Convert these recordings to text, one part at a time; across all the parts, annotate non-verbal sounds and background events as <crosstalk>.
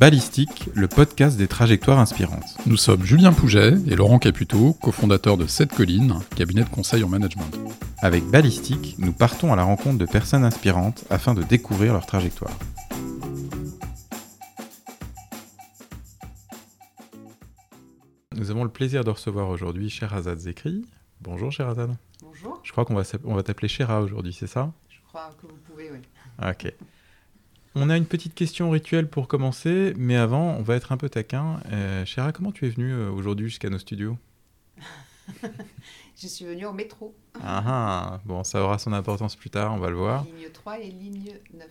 Ballistique, le podcast des trajectoires inspirantes. Nous sommes Julien Pouget et Laurent Caputo, cofondateurs de Sept Collines, cabinet de conseil en management. Avec Ballistique, nous partons à la rencontre de personnes inspirantes afin de découvrir leur trajectoire. Nous avons le plaisir de recevoir aujourd'hui Sherazade Zekri. Bonjour Sherazade. Bonjour. Je crois qu'on va on va t'appeler Shera aujourd'hui, c'est ça? Je crois que vous pouvez, oui. Ok. On a une petite question rituelle pour commencer, mais avant, on va être un peu taquin. Euh, Shera, comment tu es venue euh, aujourd'hui jusqu'à nos studios? <laughs> Je suis venue au métro, Ah ah, bon, ça aura son importance plus tard, on va le voir. ligne 3 et ligne 9.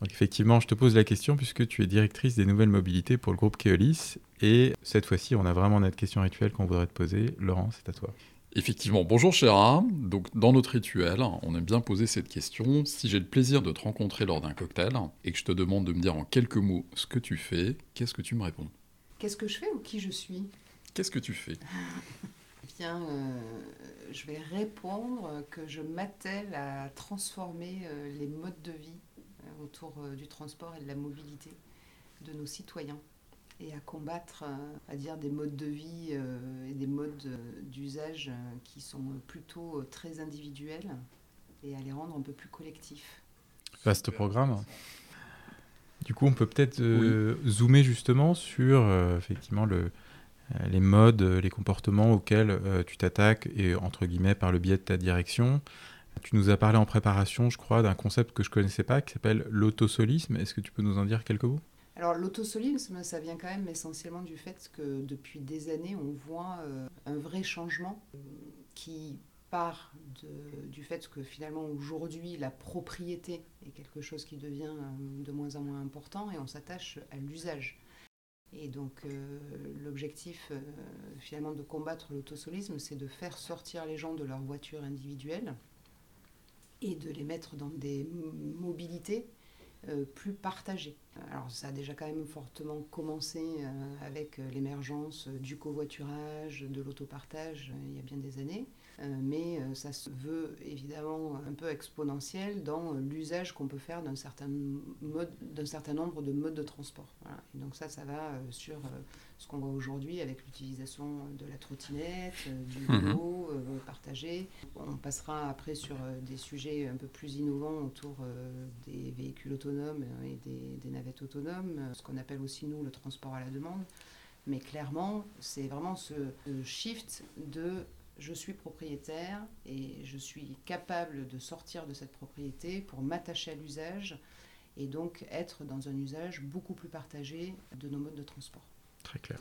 Donc effectivement, je te pose la question puisque tu es directrice des nouvelles mobilités pour le groupe Keolis. Et cette fois-ci, on a vraiment notre question rituelle qu'on voudrait te poser. Laurent, c'est à toi. Effectivement, bonjour Chéra. Donc, dans notre rituel, on aime bien poser cette question. Si j'ai le plaisir de te rencontrer lors d'un cocktail et que je te demande de me dire en quelques mots ce que tu fais, qu'est-ce que tu me réponds? Qu'est-ce que je fais ou qui je suis? Qu'est-ce que tu fais? <laughs> Bien, euh, je vais répondre que je m'attelle à transformer euh, les modes de vie euh, autour du transport et de la mobilité de nos citoyens et à combattre, euh, à dire, des modes de vie euh, et des modes euh, d'usage qui sont plutôt très individuels et à les rendre un peu plus collectifs. Vaste programme. Du coup, on peut peut-être zoomer justement sur euh, effectivement le, les modes, les comportements auxquels euh, tu t'attaques et entre guillemets par le biais de ta direction. Tu nous as parlé en préparation, je crois, d'un concept que je connaissais pas qui s'appelle l'autosolisme. Est-ce que tu peux nous en dire quelques mots? Alors l'autosolisme, ça vient quand même essentiellement du fait que depuis des années, on voit euh, un vrai changement euh, qui part du fait que finalement aujourd'hui la propriété est quelque chose qui devient euh, de moins en moins important et on s'attache à l'usage. Et donc l'objectif finalement de combattre l'autosolisme, c'est de faire sortir les gens de leur voiture individuelle et de les mettre dans des mobilités plus partagées. Alors ça a déjà quand même fortement commencé euh, avec euh, l'émergence euh, du covoiturage, de l'autopartage euh, il y a bien des années, Euh, mais euh, ça se veut évidemment un peu exponentiel dans euh, l'usage qu'on peut faire d'un certain, mode, d'un certain nombre de modes de transport. Donc ça, ça va euh, sur euh, ce qu'on voit aujourd'hui avec l'utilisation de la trottinette, euh, du Mhm. vélo euh, partagé. On passera après sur euh, des sujets un peu plus innovants autour des véhicules autonomes et des, des navettes autonomes, ce qu'on appelle aussi nous le transport à la demande. Mais clairement, c'est vraiment ce shift de je suis propriétaire et je suis capable de sortir de cette propriété pour m'attacher à l'usage et donc être dans un usage beaucoup plus partagé de nos modes de transport. Très clair.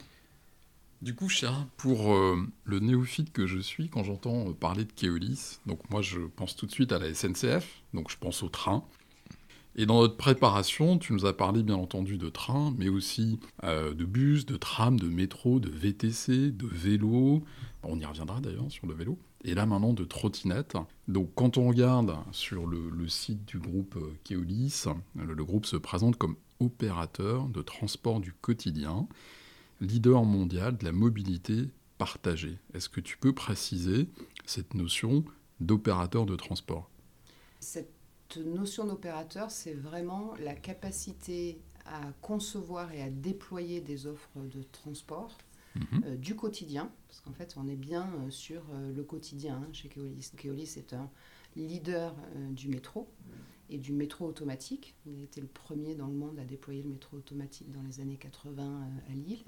Du coup, Chéra, pour euh, le néophyte que je suis, quand j'entends euh, parler de Keolis, donc moi je pense tout de suite à la SNCF, donc je pense au train. Et dans notre préparation, tu nous as parlé bien entendu de train, mais aussi euh, de bus, de tram, de métro, de VTC, de vélo. On y reviendra d'ailleurs sur le vélo. Et là maintenant de trottinette. Donc quand on regarde sur le, site du groupe Keolis, le groupe se présente comme opérateur de transport du quotidien, leader mondial de la mobilité partagée. Est-ce que tu peux préciser cette notion d'opérateur de transport? Cette notion d'opérateur, c'est vraiment la capacité à concevoir et à déployer des offres de transport Mhm. euh, du quotidien, parce qu'en fait, on est bien euh, sur euh, le quotidien hein, chez Keolis. Keolis est un leader du métro et du métro automatique. Il a été le premier dans le monde à déployer le métro automatique dans les années 80 euh, à Lille.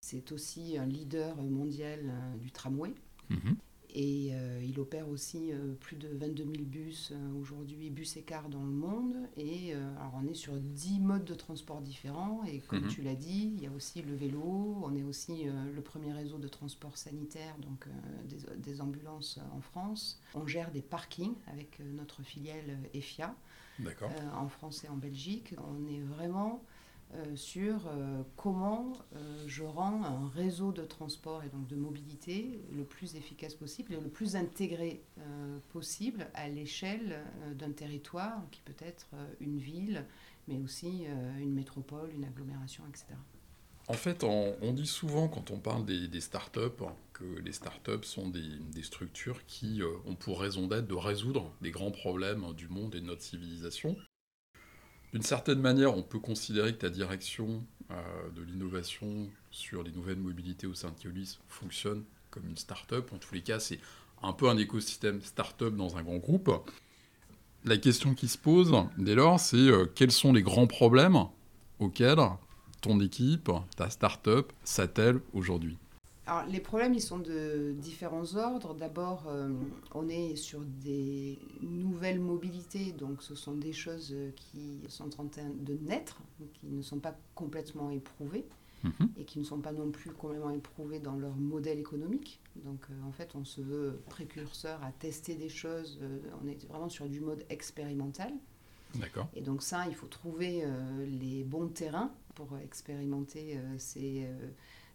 C'est aussi un leader mondial euh, du tramway. Mhm. Et euh, il opère aussi euh, plus de 22 000 bus euh, aujourd'hui, bus et cars dans le monde. Et alors on est sur 10 modes de transport différents. Et comme Mhm. tu l'as dit, il y a aussi le vélo. On est aussi le premier réseau de transport sanitaire, donc des, des ambulances en France. On gère des parkings avec notre filiale EFIA en France et en Belgique. On est vraiment euh, sur euh, comment euh, je rends un réseau de transport et donc de mobilité le plus efficace possible et le plus intégré possible à l'échelle d'un territoire qui peut être une ville, mais aussi une métropole, une agglomération, etc. En fait, on, dit souvent quand on parle des, des startups que les startups sont des, des structures qui ont pour raison d'être de résoudre les grands problèmes du monde et de notre civilisation. D'une certaine manière, on peut considérer que ta direction de l'innovation sur les nouvelles mobilités au sein de Keolis fonctionne comme une start-up. En tous les cas, c'est un peu un écosystème start-up dans un grand groupe. La question qui se pose dès lors, c'est quels sont les grands problèmes auxquels ton équipe, ta start-up s'attelle aujourd'hui? Alors, les problèmes, ils sont de différents ordres. D'abord, euh, on est sur des nouvelles mobilités, donc ce sont des choses qui sont en train de naître, qui ne sont pas complètement éprouvées mhm. et qui ne sont pas non plus complètement éprouvées dans leur modèle économique. Donc, euh, en fait, on se veut précurseur à tester des choses. Euh, on est vraiment sur du mode expérimental. D'accord. Et donc ça, il faut trouver les bons terrains pour expérimenter ces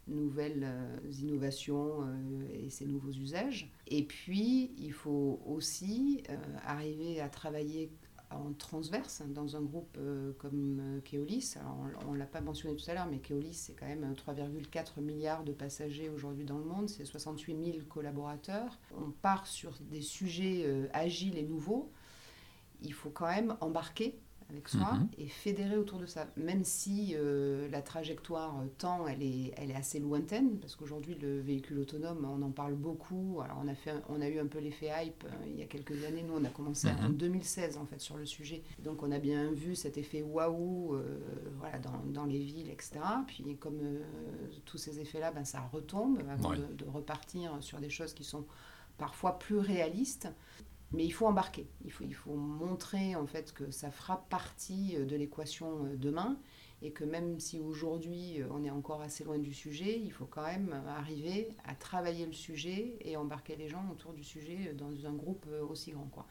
nouvelles euh, innovations euh, et ces nouveaux usages. Et puis, il faut aussi euh, arriver à travailler en transverse dans un groupe comme Keolis. on ne l'a pas mentionné tout à l'heure, mais Keolis, c'est quand même 3,4 milliards de passagers aujourd'hui dans le monde, c'est 68 000 collaborateurs. On part sur des sujets agiles et nouveaux. Il faut quand même embarquer avec soi mhm. et fédérer autour de ça. Même si euh, la trajectoire euh, temps, elle est, elle est assez lointaine, parce qu'aujourd'hui, le véhicule autonome, on en parle beaucoup. Alors, on a, fait, on a eu un peu l'effet hype euh, il y a quelques années. Nous, on a commencé en 2016, mhm. en fait, sur le sujet. Donc, on a bien vu cet effet waouh voilà, dans, dans, les villes, etc. Puis, comme tous ces effets-là, ben, ça retombe avant de, de repartir sur des choses qui sont parfois plus réalistes. Mais il faut embarquer, il faut, il faut montrer en fait que ça fera partie euh, de l'équation euh, demain et que même si aujourd'hui euh, on est encore assez loin du sujet, il faut quand même arriver à travailler le sujet et embarquer les gens autour du sujet dans un groupe aussi grand. Quoi.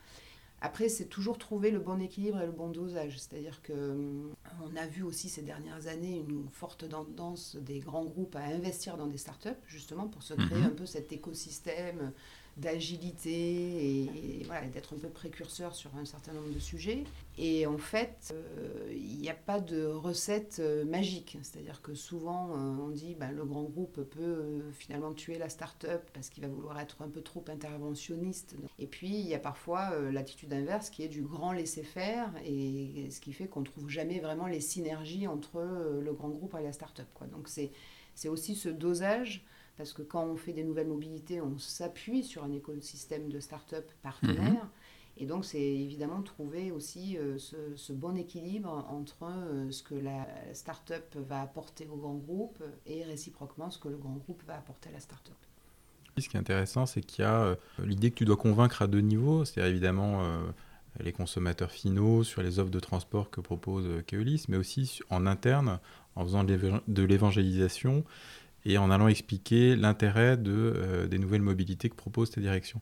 Après, c'est toujours trouver le bon équilibre et le bon dosage. C'est-à-dire que on a vu aussi ces dernières années une forte tendance des grands groupes à investir dans des startups, justement pour se créer mhm. un peu cet écosystème d'agilité et, voilà, d'être un peu précurseur sur un certain nombre de sujets. Et en fait, euh, il n'y a pas de recette euh, magique. C'est-à-dire que souvent, euh, on dit ben, le grand groupe peut finalement tuer la start-up parce qu'il va vouloir être un peu trop interventionniste. Et puis, il y a parfois l'attitude inverse qui est du grand laisser-faire et ce qui fait qu'on ne trouve jamais vraiment les synergies entre le grand groupe et la start-up. Quoi. Donc, c'est aussi ce dosage parce que quand on fait des nouvelles mobilités, on s'appuie sur un écosystème de start-up partenaires. Mhm. Et donc, c'est évidemment trouver aussi euh, ce, bon équilibre entre euh, ce que la start-up va apporter au grand groupe et réciproquement ce que le grand groupe va apporter à la start-up. Ce qui est intéressant, c'est qu'il y a euh, l'idée que tu dois convaincre à deux niveaux, c'est-à-dire évidemment les consommateurs finaux sur les offres de transport que propose Keolis, mais aussi en interne, en faisant de l'évangélisation et en allant expliquer l'intérêt euh, des nouvelles mobilités que propose ta direction.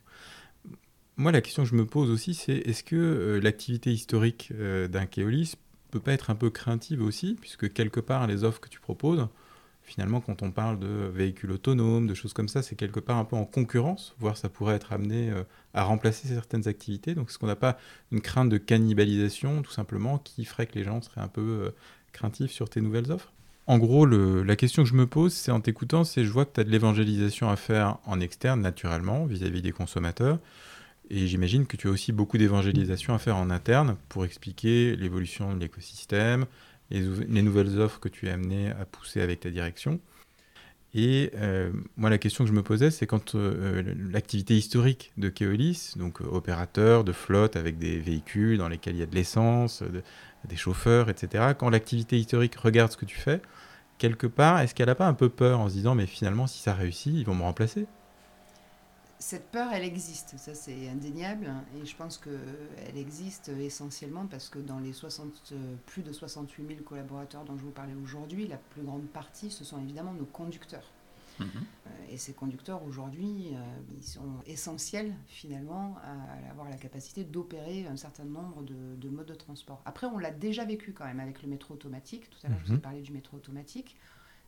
Moi, la question que je me pose aussi, c'est est-ce que euh, l'activité historique euh, d'un Keolis peut pas être un peu craintive aussi, puisque quelque part, les offres que tu proposes, finalement, quand on parle de véhicules autonomes, de choses comme ça, c'est quelque part un peu en concurrence, voire ça pourrait être amené à remplacer certaines activités. Donc, est-ce qu'on n'a pas une crainte de cannibalisation, tout simplement, qui ferait que les gens seraient un peu craintifs sur tes nouvelles offres? En gros, la question que je me pose, c'est en t'écoutant, c'est je vois que tu as de l'évangélisation à faire en externe, naturellement, vis-à-vis des consommateurs. Et j'imagine que tu as aussi beaucoup d'évangélisation à faire en interne pour expliquer l'évolution de l'écosystème, les, nouvelles offres que tu es amené à pousser avec ta direction. Et euh, moi, la question que je me posais, c'est quand euh, l'activité historique de Keolis, donc euh, opérateur de flotte avec des véhicules dans lesquels il y a de l'essence, des chauffeurs, etc., quand l'activité historique regarde ce que tu fais, quelque part, est-ce qu'elle n'a pas un peu peur en se disant, mais finalement, si ça réussit, ils vont me remplacer? Cette peur, elle existe, ça c'est indéniable, et je pense qu'elle existe essentiellement parce que dans les 60, plus de 68 000 collaborateurs dont je vous parlais aujourd'hui, la plus grande partie, ce sont évidemment nos conducteurs. Mhm. Euh, et ces conducteurs, aujourd'hui, euh, ils sont essentiels finalement à, avoir la capacité d'opérer un certain nombre de, modes de transport. Après, on l'a déjà vécu quand même avec le métro automatique. Tout à l'heure, je vous ai mhm. parlé du métro automatique.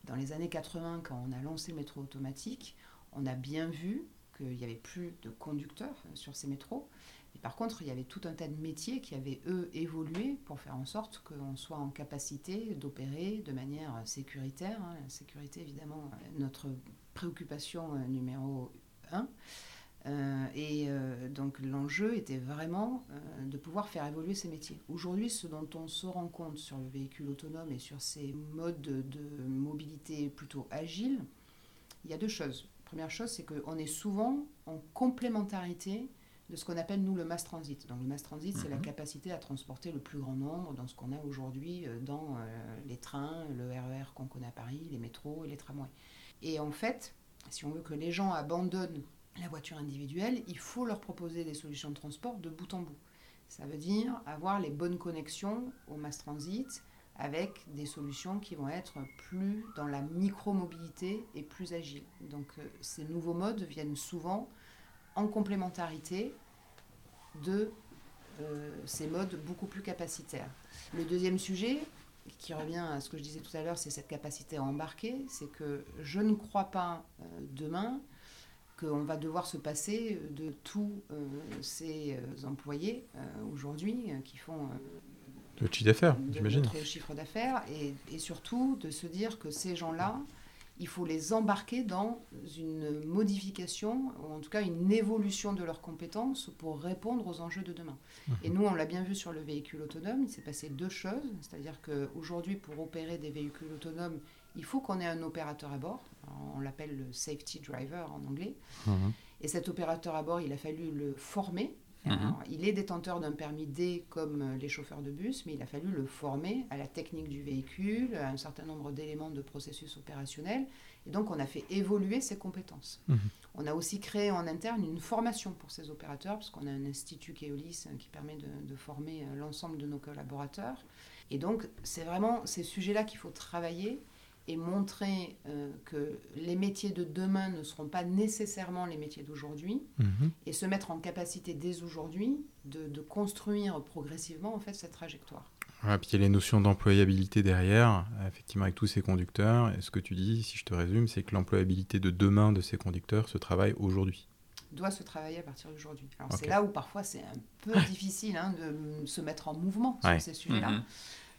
Dans les années 80, quand on a lancé le métro automatique, on a bien vu qu'il n'y avait plus de conducteurs euh, sur ces métros. Mais par contre, il y avait tout un tas de métiers qui avaient, eux, évolué pour faire en sorte qu'on soit en capacité d'opérer de manière sécuritaire. Hein. La sécurité, évidemment, notre préoccupation euh, numéro un. Euh, et euh, donc l'enjeu était vraiment euh, de pouvoir faire évoluer ces métiers. Aujourd'hui, ce dont on se rend compte sur le véhicule autonome et sur ces modes de, mobilité plutôt agiles, il y a deux choses. Première chose, c'est qu'on est souvent en complémentarité de ce qu'on appelle nous le mass transit. Donc le mass transit, c'est la mhm. capacité à transporter le plus grand nombre dans ce qu'on a aujourd'hui dans les trains, le RER e qu'on connaît à Paris, les métros et les tramways. Et en fait, si on veut que les gens abandonnent la voiture individuelle, il faut leur proposer des solutions de transport de bout en bout. Ça veut dire avoir les bonnes connexions au mass transit avec des solutions qui vont être plus dans la micro-mobilité et plus agiles. Donc euh, ces nouveaux modes viennent souvent en complémentarité de euh, ces modes beaucoup plus capacitaires. Le deuxième sujet, qui revient à ce que je disais tout à l'heure, c'est cette capacité à embarquer. C'est que je ne crois pas euh, demain qu'on va devoir se passer de tous ces employés aujourd'hui qui font le chiffre d'affaires, j'imagine. chiffre d'affaires et, et, surtout de se dire que ces gens-là, il faut les embarquer dans une modification, ou en tout cas une évolution de leurs compétences pour répondre aux enjeux de demain. Mhm. Et nous, on l'a bien vu sur le véhicule autonome, il s'est passé deux choses, c'est-à-dire qu'aujourd'hui, pour opérer des véhicules autonomes, il faut qu'on ait un opérateur à bord, on l'appelle le safety driver en anglais, mhm. et cet opérateur à bord, il a fallu le former Mhm. il est détenteur d'un permis D comme euh, les chauffeurs de bus, mais il a fallu le former à la technique du véhicule, à un certain nombre d'éléments de processus opérationnel. Et donc, on a fait évoluer ses compétences. Mhm. On a aussi créé en interne une formation pour ces opérateurs, parce qu'on a un institut Keolis euh, qui permet de, former euh, l'ensemble de nos collaborateurs. Et donc, c'est vraiment ces sujets-là qu'il faut travailler et montrer euh, que les métiers de demain ne seront pas nécessairement les métiers d'aujourd'hui mhm. et se mettre en capacité dès aujourd'hui de, construire progressivement en fait cette trajectoire. Voilà, puis il y a les notions d'employabilité derrière, effectivement avec tous ces conducteurs. Et ce que tu dis, si je te résume, c'est que l'employabilité de demain de ces conducteurs se travaille aujourd'hui doit se travailler à partir d'aujourd'hui. Alors c'est là où parfois c'est un peu <laughs> difficile hein, de se mettre en mouvement sur ces sujets-là. Mhm.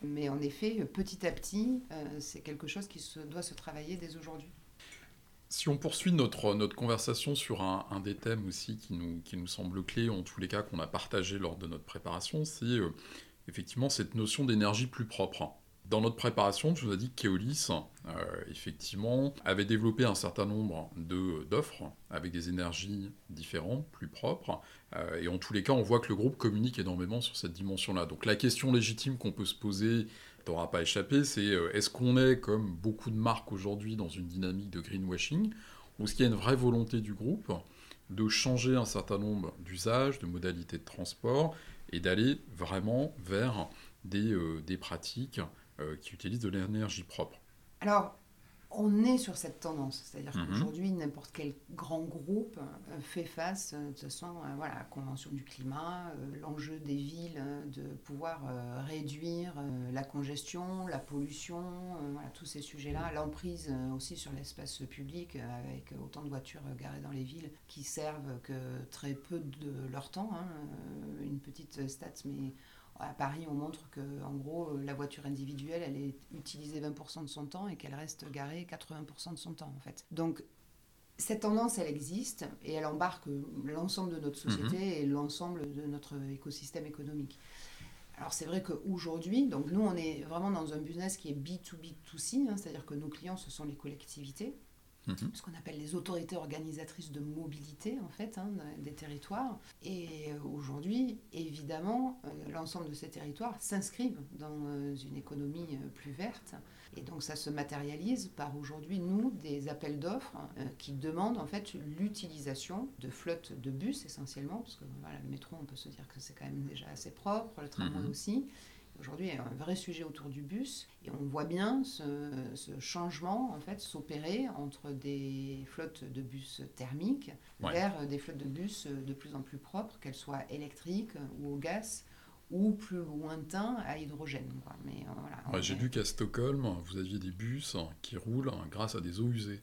Mais en effet, petit à petit, euh, c'est quelque chose qui se, doit se travailler dès aujourd'hui. Si on poursuit notre, notre conversation sur un, des thèmes aussi qui nous, qui nous semble clé, en tous les cas qu'on a partagé lors de notre préparation, c'est euh, effectivement cette notion d'énergie plus propre. Dans notre préparation, tu nous as dit que Keolis, effectivement, avait développé un certain nombre d'offres avec des énergies différentes, plus propres. Euh, et en tous les cas, on voit que le groupe communique énormément sur cette dimension-là. Donc la question légitime qu'on peut se poser, t'auras pas échappé, c'est euh, est-ce qu'on est, comme beaucoup de marques aujourd'hui, dans une dynamique de greenwashing Ou est-ce qu'il y a une vraie volonté du groupe de changer un certain nombre d'usages, de modalités de transport, et d'aller vraiment vers des, des pratiques euh, qui utilisent de l'énergie propre? Alors, on est sur cette tendance, c'est-à-dire mhm. qu'aujourd'hui, n'importe quel grand groupe euh, fait face, euh, de toute façon, voilà, à la Convention du climat, l'enjeu des villes, de pouvoir réduire la congestion, la pollution, voilà, tous ces sujets-là, l'emprise aussi sur l'espace public, avec autant de voitures garées dans les villes qui servent que très peu de leur temps. Hein, une petite stat, mais à Paris, on montre que, en gros, la voiture individuelle, elle est utilisée 20% de son temps et qu'elle reste garée 80% de son temps, en fait. Donc, cette tendance, elle existe et elle embarque l'ensemble de notre société mhm. et l'ensemble de notre écosystème économique. Alors c'est vrai qu'aujourd'hui, donc nous on est vraiment dans un business qui est B2B2C, hein, c'est-à-dire que nos clients ce sont les collectivités. Mhm. ce qu'on appelle les autorités organisatrices de mobilité en fait hein, des territoires. Et euh, aujourd'hui, évidemment, euh, l'ensemble de ces territoires s'inscrivent dans euh, une économie plus verte. Et donc ça se matérialise par aujourd'hui, nous, des appels d'offres qui demandent en fait l'utilisation de flottes de bus essentiellement, parce que voilà, le métro, on peut se dire que c'est quand même déjà assez propre, le tramway mhm. aussi. Aujourd'hui, il y a un vrai sujet autour du bus et on voit bien ce, changement en fait s'opérer entre des flottes de bus thermiques vers des flottes de bus de plus en plus propres, qu'elles soient électriques ou au gaz ou plus lointains à hydrogène. Mais, euh, J'ai vu qu'à Stockholm, vous aviez des bus qui roulent grâce à des eaux usées.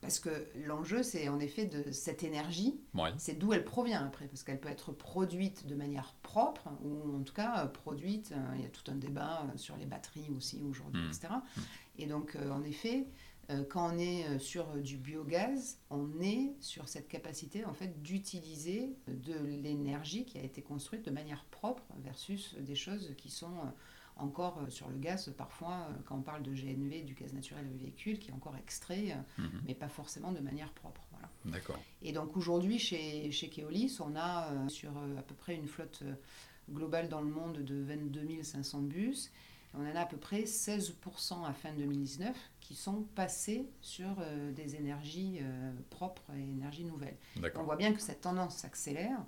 Parce que l'enjeu, c'est en effet de cette énergie, c'est d'où elle provient après, parce qu'elle peut être produite de manière propre, ou en tout cas euh, produite, euh, il y a tout un débat euh, sur les batteries aussi aujourd'hui, etc. Mm. Mm. Et donc, en effet, quand on est sur du biogaz, on est sur cette capacité en fait d'utiliser de l'énergie qui a été construite de manière propre versus des choses qui sont encore sur le gaz, parfois, quand on parle de GNV, du gaz naturel de véhicule, qui est encore extrait, mhm. mais pas forcément de manière propre. Voilà. D'accord. Et donc aujourd'hui, chez, chez Keolis, on a sur à peu près une flotte globale dans le monde de 22 500 bus. On en a à peu près 16% à fin 2019 qui sont passés sur euh, des énergies euh, propres et énergies nouvelles. On voit bien que cette tendance s'accélère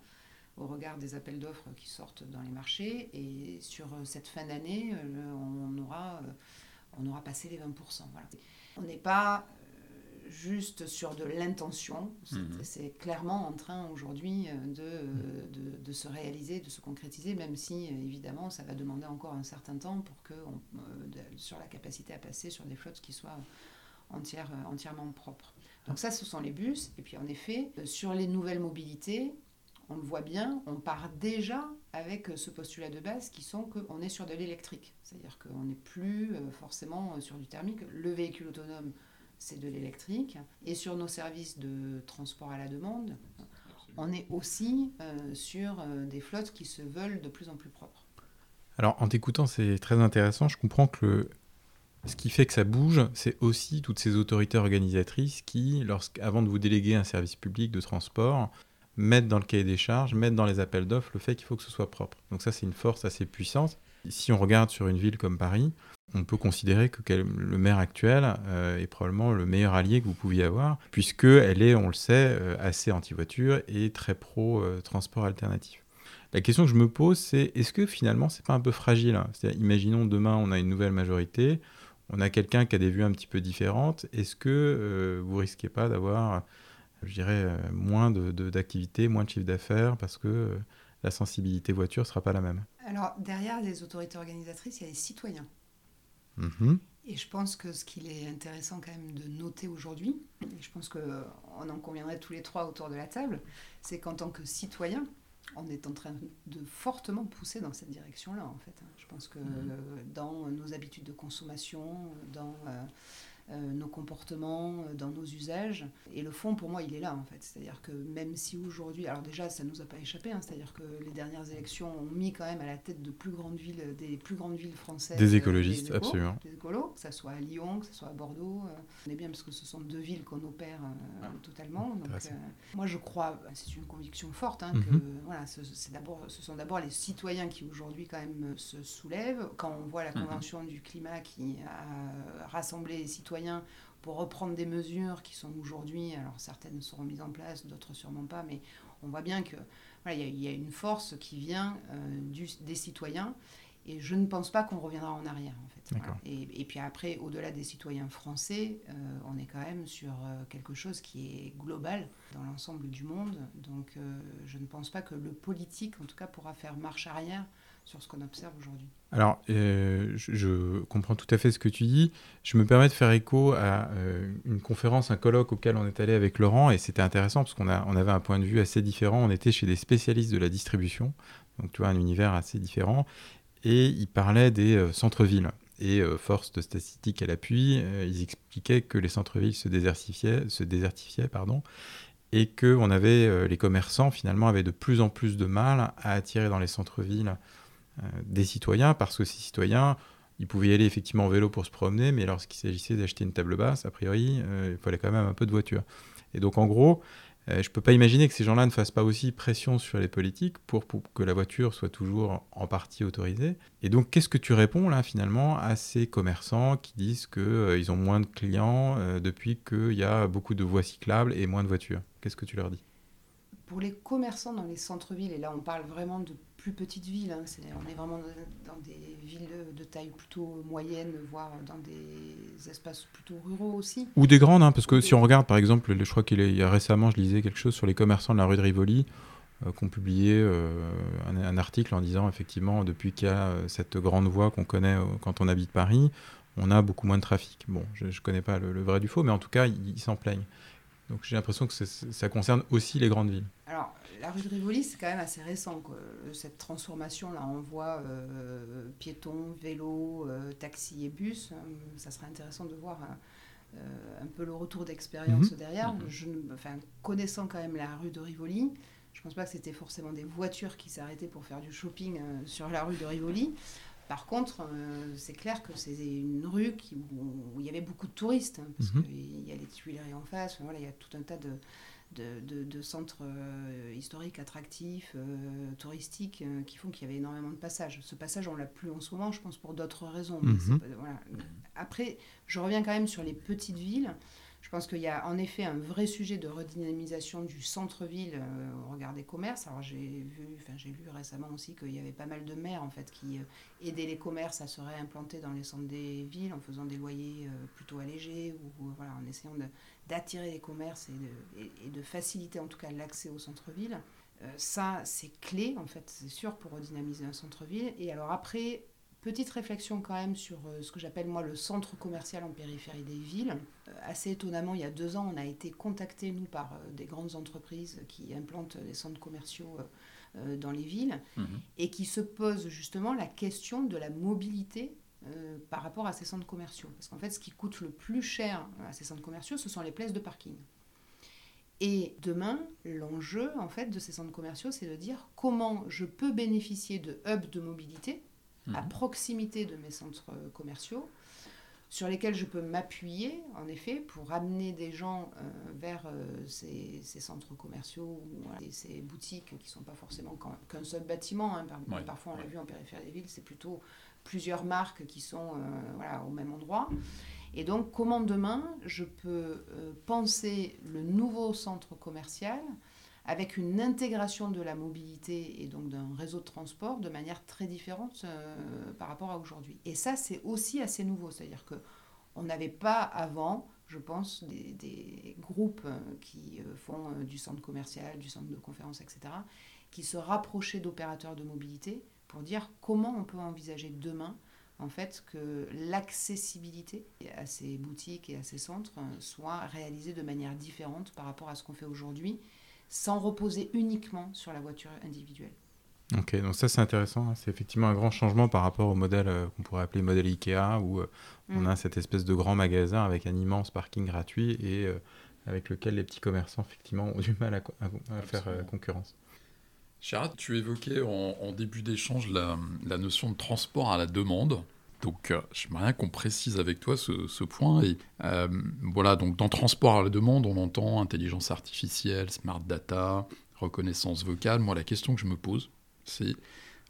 au regard des appels d'offres qui sortent dans les marchés. Et sur euh, cette fin d'année, on, aura, on aura passé les 20%. Voilà. On n'est pas juste sur de l'intention. Mhm. C'est clairement en train aujourd'hui euh, euh, de, de, se réaliser, de se concrétiser, même si euh, évidemment ça va demander encore un certain temps pour que sur la capacité à passer sur des flottes qui soient entières, entièrement propres. Donc ça, ce sont les bus. Et puis en effet, sur les nouvelles mobilités, on le voit bien, on part déjà avec ce postulat de base qui sont qu'on est sur de l'électrique. C'est-à-dire qu'on n'est plus forcément sur du thermique. Le véhicule autonome c'est de l'électrique. Et sur nos services de transport à la demande, on est aussi euh, sur euh, des flottes qui se veulent de plus en plus propres. Alors en t'écoutant, c'est très intéressant. Je comprends que ce qui fait que ça bouge, c'est aussi toutes ces autorités organisatrices qui, avant de vous déléguer un service public de transport, mettent dans le cahier des charges, mettent dans les appels d'offres le fait qu'il faut que ce soit propre. Donc ça, c'est une force assez puissante. Si on regarde sur une ville comme Paris, on peut considérer que le maire actuel euh, est probablement le meilleur allié que vous pouviez avoir, puisqu'elle est, on le sait, euh, assez anti-voiture et très pro-transport alternatif. La question que je me pose, c'est est-ce que finalement, c'est pas un peu fragile hein? Imaginons demain, on a une nouvelle majorité, on a quelqu'un qui a des vues un petit peu différentes. Est-ce que euh, vous risquez pas d'avoir, je dirais, moins d'activités, de, moins de chiffre d'affaires, parce que la sensibilité voiture sera pas la même Alors, derrière les autorités organisatrices, il y a les citoyens. Mhm. Et je pense que ce qu'il est intéressant quand même de noter aujourd'hui, et je pense qu'on en conviendrait tous les trois autour de la table, c'est qu'en tant que citoyen, on est en train de fortement pousser dans cette direction-là, en fait. Je pense que mhm. dans nos habitudes de consommation, dans euh, euh, nos comportements, euh, dans nos usages. Et le fond, pour moi, il est là, en fait. C'est-à-dire que même si aujourd'hui, alors déjà, ça ne nous a pas échappé, hein, c'est-à-dire que les dernières élections ont mis quand même à la tête de plus grandes villes, des plus grandes villes françaises. Des écologistes, absolument. Des écolos, que ce soit à Lyon, que ce soit à Bordeaux. Euh, on est bien parce que ce sont deux villes qu'on opère ah. totalement. Donc, moi, je crois, c'est une conviction forte, hein, que mhm. voilà, ce, ce sont d'abord les citoyens qui aujourd'hui quand même se soulèvent. Quand on voit la mhm. Convention du climat qui a rassemblé les citoyens pour reprendre des mesures qui sont aujourd'hui, alors certaines seront mises en place, d'autres sûrement pas, mais on voit bien que voilà, il y, a une force qui vient euh, du, des citoyens et je ne pense pas qu'on reviendra en arrière en fait. Et, puis après, au-delà des citoyens français, euh, on est quand même sur euh, quelque chose qui est global dans l'ensemble du monde. Donc je ne pense pas que le politique, en tout cas, pourra faire marche arrière sur ce qu'on observe aujourd'hui. Alors, euh, je, comprends tout à fait ce que tu dis. Je me permets de faire écho à euh, une conférence, un colloque auquel on est allé avec Laurent, et c'était intéressant parce qu'on on avait un point de vue assez différent. On était chez des spécialistes de la distribution, donc tu vois, un univers assez différent, et ils parlaient des euh, centres-villes. Et force de statistiques à l'appui, ils expliquaient que les centres-villes se désertifiaient, se désertifiaient pardon, et que on avait, les commerçants finalement avaient de plus en plus de mal à attirer dans les centres-villes des citoyens, parce que ces citoyens, ils pouvaient y aller effectivement en vélo pour se promener, mais lorsqu'il s'agissait d'acheter une table basse, a priori, euh, il fallait quand même un peu de voiture. Et donc en gros, euh, je ne peux pas imaginer que ces gens-là ne fassent pas aussi pression sur les politiques pour, que la voiture soit toujours en partie autorisée. Et donc, qu'est-ce que tu réponds là finalement à ces commerçants qui disent qu'ils ont moins de clients depuis qu'il y a beaucoup de voies cyclables et moins de voitures? Qu'est-ce que tu leur dis? Pour les commerçants dans les centres-villes, et là on parle vraiment de plus petites villes. Hein. on est vraiment dans, des villes de taille plutôt moyenne, voire dans des espaces plutôt ruraux aussi. Ou des grandes, hein, parce que si on regarde par exemple, je crois qu'il y a récemment, je lisais quelque chose sur les commerçants de la rue de Rivoli, euh, qui ont publié euh, un, article en disant effectivement, depuis qu'il y a euh, cette grande voie qu'on connaît quand on habite Paris, on a beaucoup moins de trafic. Bon, je ne connais pas le, vrai du faux, mais en tout cas, ils s'en plaignent. Donc j'ai l'impression que ça concerne aussi les grandes villes. Alors, la rue de Rivoli, c'est quand même assez récent. Cette transformation-là, on voit euh, piétons, vélos, euh, taxis et bus. Euh, ça serait intéressant de voir un peu le retour d'expérience Mhm. derrière. Mhm. Je, ne- enfin, connaissant quand même la rue de Rivoli, je pense pas que c'était forcément des voitures qui s'arrêtaient pour faire du shopping sur la rue de Rivoli. Par contre, euh, c'est clair que c'est une rue qui, où, il y avait beaucoup de touristes, hein, parce Mhm. qu'il y a les Tuileries en face, voilà, il y a tout un tas de, de, de- de centres euh, historiques, attractifs, euh, touristiques, euh, qui font qu'il y avait énormément de passages. Ce passage, on l'a plus en ce moment, je pense, pour d'autres raisons. Mhm. c'est pas- voilà. Après, je reviens quand même sur les petites villes. Je pense qu'il y a en effet un vrai sujet de redynamisation du centre-ville euh, au regard des commerces. Alors j'ai vu, enfin j'ai lu récemment aussi qu'il y avait pas mal de maires en fait qui euh, aidaient les commerces à se réimplanter dans les centres des villes en faisant des loyers euh, plutôt allégés ou voilà en essayant d'attirer les commerces et de, et- de faciliter en tout cas l'accès au centre-ville. Ça c'est clé en fait c'est sûr pour redynamiser un centre-ville. Et alors après Petite réflexion quand même sur euh, ce que j'appelle moi le centre commercial en périphérie des villes. Euh, assez étonnamment, il y a deux ans, on a été contacté, nous, par euh, des grandes entreprises qui implantent des centres commerciaux dans les villes Mhm. et qui se posent justement la question de la mobilité euh, par rapport à ces centres commerciaux. Parce qu'en fait, ce qui coûte le plus cher à ces centres commerciaux, ce sont les places de parking. Et demain, l'enjeu en fait de ces centres commerciaux, c'est de dire comment je peux bénéficier de hubs de mobilité à Mhm. proximité de mes centres commerciaux, sur lesquels je peux m'appuyer, en effet, pour amener des gens euh, vers euh, ces, ces centres commerciaux ou voilà, ces boutiques qui ne sont pas forcément qu'un seul bâtiment. hein. Par- Ouais, Parfois, on l'a vu en périphérie des villes, c'est plutôt plusieurs marques qui sont euh, voilà, au même endroit. Et donc, comment demain, je peux penser le nouveau centre commercial avec une intégration de la mobilité et donc d'un réseau de transport de manière très différente euh, par rapport à aujourd'hui. Et ça, c'est aussi assez nouveau, c'est-à-dire que on n'avait pas avant, je pense, des, des groupes euh, qui euh, font du centre commercial, du centre de conférence, etc., qui se rapprochaient d'opérateurs de mobilité pour dire comment on peut envisager demain en fait que l'accessibilité à ces boutiques et à ces centres soit réalisée de manière différente par rapport à ce qu'on fait aujourd'hui, sans reposer uniquement sur la voiture individuelle. Ok, donc ça c'est intéressant. hein. C'est effectivement un grand changement par rapport au modèle euh, qu'on pourrait appeler modèle Ikea, où euh, on Mm. a cette espèce de grand magasin avec un immense parking gratuit et euh, avec lequel les petits commerçants effectivement ont du mal à, co- à- à faire euh, concurrence. Gérard, tu évoquais en, en début d'échange la, la notion de transport à la demande. Donc, euh, j'aimerais bien qu'on précise avec toi ce, point. Et euh, voilà, donc dans transport à la demande, on entend intelligence artificielle, smart data, reconnaissance vocale. Moi, la question que je me pose, c'est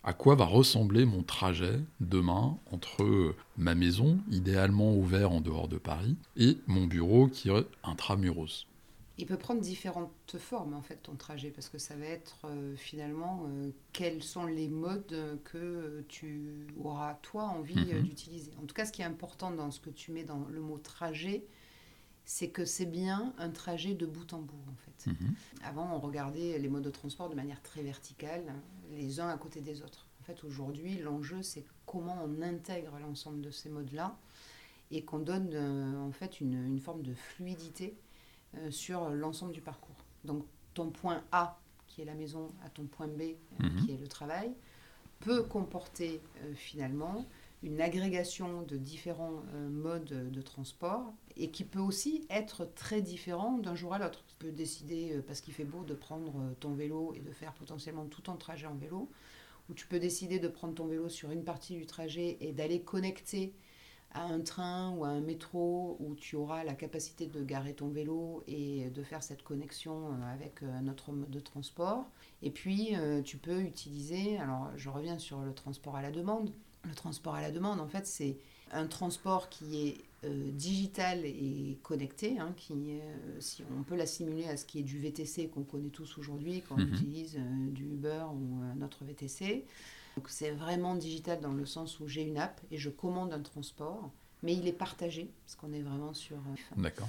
à quoi va ressembler mon trajet demain entre ma maison, idéalement ouvert en dehors de Paris, et mon bureau qui est intramuros? Il peut prendre différentes formes en fait ton trajet parce que ça va être euh, finalement euh, quels sont les modes que tu auras toi envie euh, Mhm. d'utiliser. En tout cas, ce qui est important dans ce que tu mets dans le mot trajet, c'est que c'est bien un trajet de bout en bout en fait. Mhm. Avant, on regardait les modes de transport de manière très verticale, les uns à côté des autres. En fait, aujourd'hui, l'enjeu, c'est comment on intègre l'ensemble de ces modes-là et qu'on donne euh, en fait une, une forme de fluidité euh, sur l'ensemble du parcours. Donc, ton point A, qui est la maison, à ton point B, euh, Mhm. qui est le travail, peut comporter euh, finalement une agrégation de différents modes de transport et qui peut aussi être très différent d'un jour à l'autre. Tu peux décider, parce qu'il fait beau, de prendre ton vélo et de faire potentiellement tout ton trajet en vélo, ou tu peux décider de prendre ton vélo sur une partie du trajet et d'aller connecter à un train ou à un métro où tu auras la capacité de garer ton vélo et de faire cette connexion euh, avec euh, un autre mode de transport. Et puis, euh, tu peux utiliser, alors je reviens sur le transport à la demande. Le transport à la demande, en fait, c'est un transport qui est euh, digital et connecté, hein, qui, euh, si on peut l'assimiler à ce qui est du VTC qu'on connaît tous aujourd'hui quand on Mhm. utilise euh, du Uber ou un autre VTC. Donc c'est vraiment digital dans le sens où j'ai une app et je commande un transport, mais il est partagé parce qu'on est vraiment sur. euh, D'accord.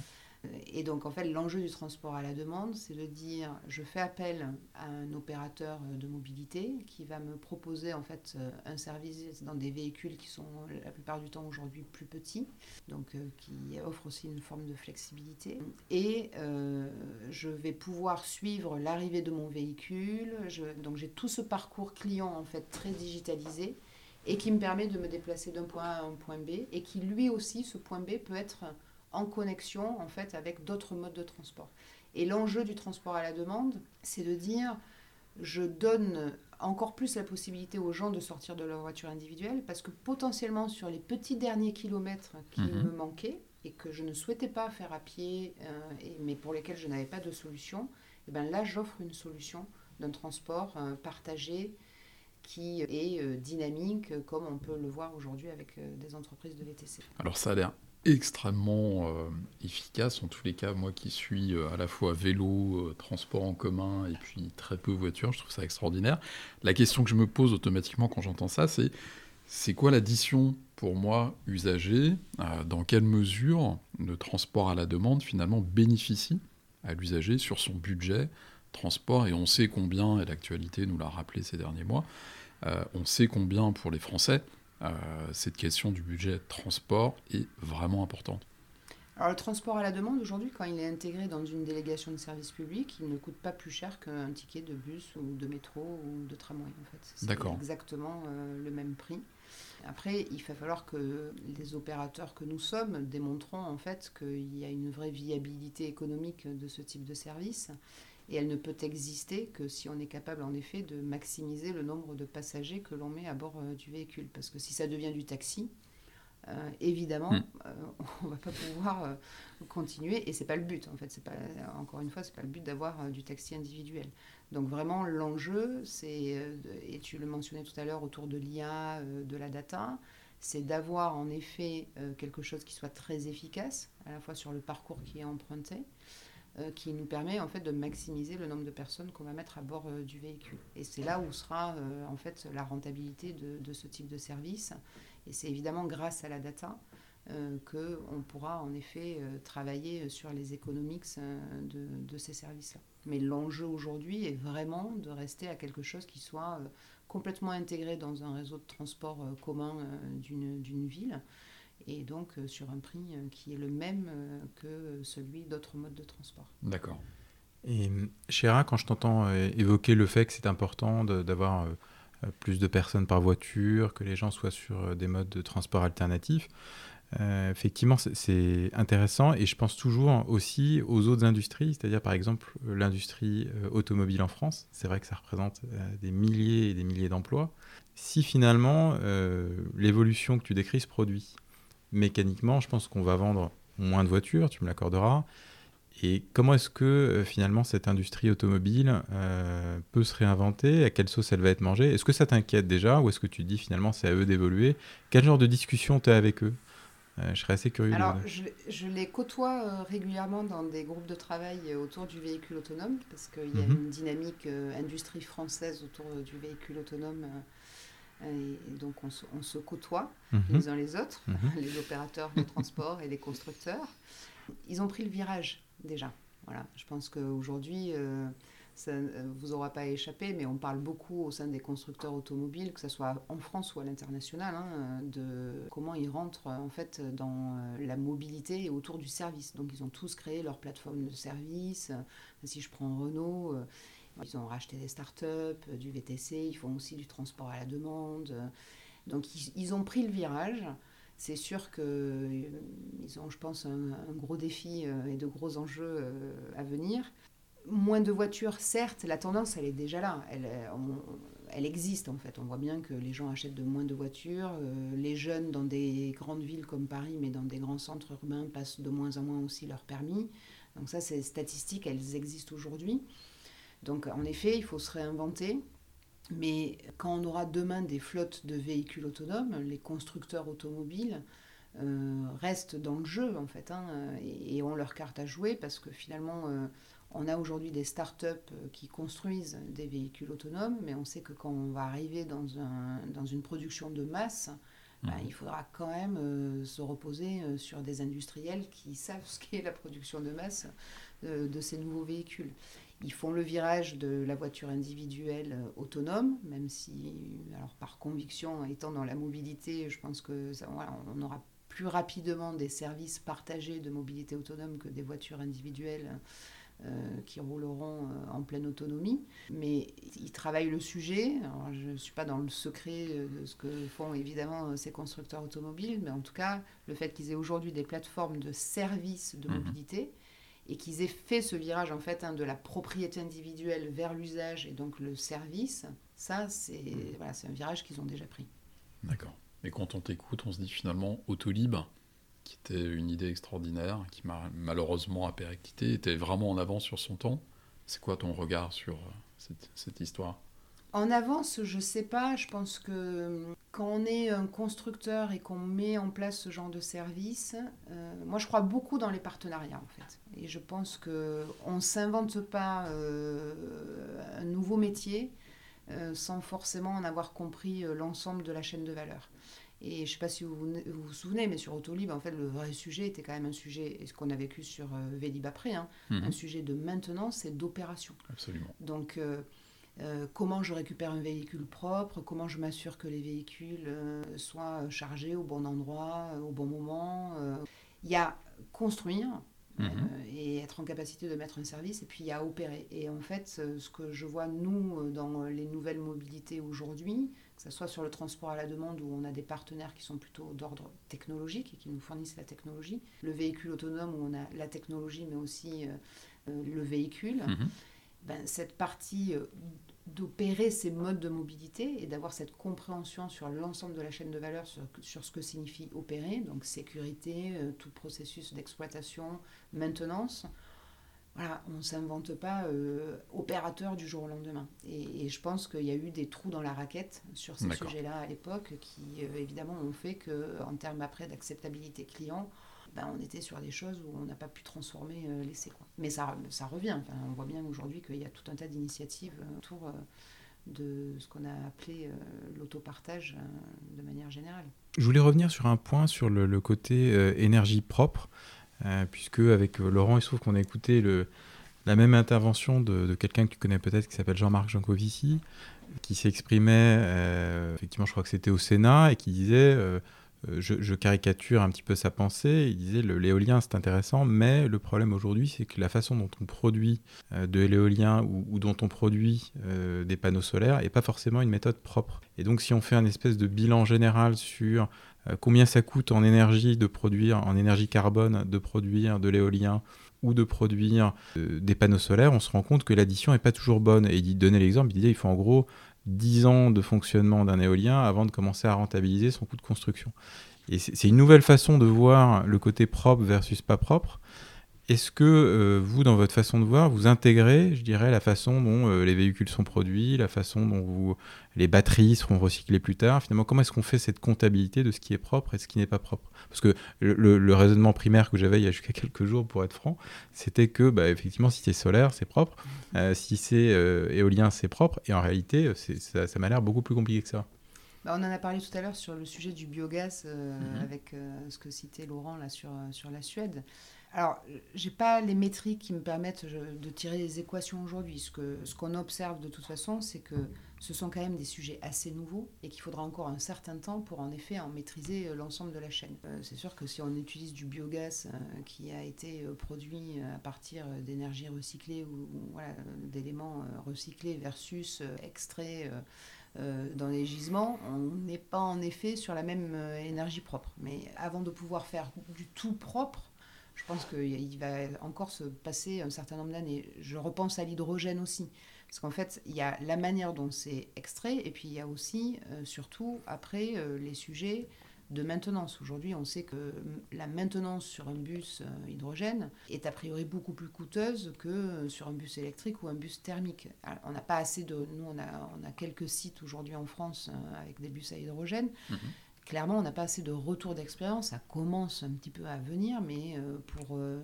Et donc, en fait, l'enjeu du transport à la demande, c'est de dire je fais appel à un opérateur euh, de mobilité qui va me proposer en fait euh, un service dans des véhicules qui sont la plupart du temps aujourd'hui plus petits, donc euh, qui offrent aussi une forme de flexibilité. Et euh, je vais pouvoir suivre l'arrivée de mon véhicule. Donc, j'ai tout ce parcours client en fait très digitalisé et qui me permet de me déplacer d'un point A à un point B et qui lui aussi, ce point B peut être en connexion en fait avec d'autres modes de transport. Et l'enjeu du transport à la demande, c'est de dire je donne encore plus la possibilité aux gens de sortir de leur voiture individuelle parce que potentiellement sur les petits derniers kilomètres qui mhm. me manquaient et que je ne souhaitais pas faire à pied, euh, mais pour lesquels je n'avais pas de solution, et eh ben là j'offre une solution d'un transport euh, partagé qui est euh, dynamique comme on peut le voir aujourd'hui avec des entreprises de VTC. Alors ça a l'air extrêmement euh, efficace. En tous les cas, moi qui suis euh, à la fois vélo, euh, transport en commun et puis très peu voiture, je trouve ça extraordinaire. La question que je me pose automatiquement quand j'entends ça, c'est c'est quoi l'addition pour moi usager Dans quelle mesure le transport à la demande finalement bénéficie à l'usager sur son budget transport? Et on sait combien, et l'actualité nous l'a rappelé ces derniers mois, on sait combien pour les Français cette question du budget transport est vraiment importante. Alors le transport à la demande aujourd'hui, quand il est intégré dans une délégation de service public, il ne coûte pas plus cher qu'un ticket de bus ou de métro ou de tramway en fait. C'est exactement euh, le même prix. Après, il va falloir que les opérateurs que nous sommes démontrons en fait qu'il y a une vraie viabilité économique de ce type de service et elle ne peut exister que si on est capable en effet de maximiser le nombre de passagers que l'on met à bord euh, du véhicule. Parce que si ça devient du taxi, euh, évidemment, hmm. euh, on ne va pas pouvoir continuer et c'est pas le but en fait. C'est pas encore une fois, c'est pas le but d'avoir du taxi individuel. Donc vraiment, l'enjeu, c'est et tu le mentionnais tout à l'heure autour de l'IA, de la data, c'est d'avoir en effet quelque chose qui soit très efficace, à la fois sur le parcours qui est emprunté, qui nous permet en fait de maximiser le nombre de personnes qu'on va mettre à bord euh, du véhicule. Et c'est là où sera euh, en fait la rentabilité de, de, ce type de service. Et c'est évidemment grâce à la data qu'on pourra en effet travailler sur les économiques de, de ces services-là. Mais l'enjeu aujourd'hui est vraiment de rester à quelque chose qui soit complètement intégré dans un réseau de transport commun d'une ville et donc euh, sur un prix euh, qui est le même euh, que celui d'autres modes de transport. D'accord. Et Chéra, quand je t'entends évoquer le fait que c'est important d'avoir plus de personnes par voiture, que les gens soient sur des modes de transport alternatifs, effectivement, c'est intéressant et je pense toujours aussi aux autres industries, c'est-à-dire par exemple l'industrie automobile en France. C'est vrai que ça représente des milliers et des milliers d'emplois. Si finalement l'évolution que tu décris se produit, mécaniquement, je pense qu'on va vendre moins de voitures, tu me l'accorderas. Et comment est-ce que euh, finalement cette industrie automobile euh, peut se réinventer? À quelle sauce elle va être mangée? Est-ce que ça t'inquiète déjà Ou est-ce que tu dis finalement c'est à eux d'évoluer? Quel genre de discussion tu as avec eux? Euh, Je serais assez curieux. Alors, je, les côtoie régulièrement dans des groupes de travail autour du véhicule autonome, parce qu'il y a mhm. une dynamique industrie française autour du véhicule autonome et donc on se, côtoie mhm. les uns les autres, mhm. <laughs> les opérateurs de transport et les constructeurs. Ils ont pris le virage déjà. Voilà, je pense qu'aujourd'hui, euh, ça ne euh, vous aura pas échappé, mais on parle beaucoup au sein des constructeurs automobiles, que ce soit en France ou à l'international, hein, de comment ils rentrent en fait dans euh, la mobilité et autour du service. Donc ils ont tous créé leur plateforme de service. Si je prends Renault, ils ont racheté des startups, euh, du VTC, ils font aussi du transport à la demande. Donc ils, ont pris le virage. C'est sûr qu'ils euh, ont, je pense, un, gros défi euh, et de gros enjeux à venir. Moins de voitures, certes, la tendance, elle est déjà là. Elle, existe en fait. On voit bien que les gens achètent de moins de voitures. les jeunes dans des grandes villes comme Paris, mais dans des grands centres urbains, passent de moins en moins aussi leur permis. Donc ça, ces statistiques, elles existent aujourd'hui. Donc en effet, il faut se réinventer. Mais quand on aura demain des flottes de véhicules autonomes, les constructeurs automobiles euh, restent dans le jeu en fait hein, et, ont leur carte à jouer parce que finalement euh, on a aujourd'hui des startups euh, qui construisent des véhicules autonomes, mais on sait que quand on va arriver dans, dans une production de masse, bah, mmh. il faudra quand même se reposer sur des industriels qui savent ce qu'est la production de masse de ces nouveaux véhicules. Ils font le virage de la voiture individuelle euh, autonome, même si, alors par conviction, étant dans la mobilité, je pense que on aura plus rapidement des services partagés de mobilité autonome que des voitures individuelles qui rouleront en pleine autonomie. Mais ils travaillent le sujet. je ne suis pas dans le secret de ce que font évidemment ces constructeurs automobiles, mais en tout cas, le fait qu'ils aient aujourd'hui des plateformes de services de mhm. mobilité et qu'ils aient fait ce virage en fait hein, de la propriété individuelle vers l'usage et donc le service, ça c'est mhm. voilà, un virage qu'ils ont déjà pris. D'accord. Et quand on t'écoute, on se dit finalement Autolib, qui était une idée extraordinaire, qui malheureusement a périclité, était vraiment en avance sur son temps. C'est quoi ton regard sur euh, cette, histoire? En avance, je sais pas. Je pense que euh, quand on est un constructeur et qu'on met en place ce genre de service, euh, moi je crois beaucoup dans les partenariats en fait. Et je pense que on s'invente pas un nouveau métier sans forcément en avoir compris l'ensemble de la chaîne de valeur. Et je ne sais pas si vous, vous, souvenez, mais sur Autolib, en fait, le vrai sujet était quand même un sujet, et ce qu'on a vécu sur euh, Vélib après, hein, mhm. un sujet de maintenance et d'opération. Absolument. Donc, euh, euh, comment je récupère un véhicule propre, comment je m'assure que les véhicules soient chargés au bon endroit, au bon moment. Il y a construire, mhm. et être en capacité de mettre un service, et puis il y a opérer. Et en fait, ce que je vois, nous, dans les nouvelles mobilités aujourd'hui, que ce soit sur le transport à la demande où on a des partenaires qui sont plutôt d'ordre technologique et qui nous fournissent la technologie, le véhicule autonome où on a la technologie mais aussi euh, euh, le véhicule, mhm. Ben, cette partie euh, d'opérer ces modes de mobilité et d'avoir cette compréhension sur l'ensemble de la chaîne de valeur sur, sur, ce que signifie opérer, donc sécurité, tout processus d'exploitation, maintenance, voilà, on ne s'invente pas euh, opérateur du jour au lendemain. Et, je pense qu'il y a eu des trous dans la raquette sur ces sujets-là à l'époque qui, euh, évidemment, ont fait qu'en termes après d'acceptabilité client, ben, on était sur des choses où on n'a pas pu transformer euh, l'essai. Mais ça, ça revient. on voit bien aujourd'hui qu'il y a tout un tas d'initiatives autour de ce qu'on a appelé l'autopartage de manière générale. Je voulais revenir sur un point sur le côté énergie propre. Euh, puisque avec euh, Laurent, il se trouve qu'on a écouté le, la même intervention de, quelqu'un que tu connais peut-être qui s'appelle Jean-Marc Jancovici, qui s'exprimait, euh, effectivement, je crois que c'était au Sénat, et qui disait je, caricature un petit peu sa pensée. Il disait le l'éolien c'est intéressant, mais le problème aujourd'hui c'est que la façon dont on produit de l'éolien ou, dont on produit des panneaux solaires n'est pas forcément une méthode propre. Et donc si on fait un espèce de bilan général sur euh, combien ça coûte en énergie de produire, en énergie carbone, de produire de l'éolien ou de produire euh, des panneaux solaires, on se rend compte que l'addition n'est pas toujours bonne. Et il donnait l'exemple, il disait il faut en gros 10 ans de fonctionnement d'un éolien avant de commencer à rentabiliser son coût de construction. Et c'est une nouvelle façon de voir le côté propre versus pas propre. Est-ce que euh, vous, dans votre façon de voir, vous intégrez, je dirais, la façon dont euh, les véhicules sont produits, la façon dont vous, les batteries seront recyclées plus tard? Finalement, comment est-ce qu'on fait cette comptabilité de ce qui est propre et ce qui n'est pas propre? Parce que le, raisonnement primaire que j'avais il y a jusqu'à <laughs> quelques jours, pour être franc, c'était que, bah, effectivement, si c'est solaire, c'est propre. Euh, si c'est éolien, c'est propre. Et en réalité, ça, ça m'a l'air beaucoup plus compliqué que ça. Bah, on en a parlé tout à l'heure sur le sujet du biogaz, mm-hmm. avec ce que citait Laurent là, sur, sur la Suède. Alors, j'ai pas les métriques qui me permettent de tirer les équations aujourd'hui. Ce qu'on ce qu'on observe de toute façon, c'est que ce sont quand même des sujets assez nouveaux et qu'il faudra encore un certain temps pour en effet en maîtriser euh, l'ensemble de la chaîne. Euh, c'est sûr que si on utilise du biogaz euh, qui a été produit à partir d'énergie recyclée ou, d'éléments recyclés versus extraits dans les gisements, on n'est pas en effet sur la même énergie propre. Mais avant de pouvoir faire du tout propre, je pense qu'il va encore se passer un certain nombre d'années. Je repense à l'hydrogène aussi. Parce qu'en fait, il y a la manière dont c'est extrait, et puis il y a aussi, euh, surtout, après, euh, les sujets de maintenance. Aujourd'hui, on sait que la maintenance sur un bus euh, hydrogène est a priori beaucoup plus coûteuse que sur un bus électrique ou un bus thermique. on n'a pas assez de... Nous, on a, quelques sites aujourd'hui en France avec des bus à hydrogène. Mhm clairement, on n'a pas assez de retour d'expérience. Ça commence un petit peu à venir, mais euh, pour euh,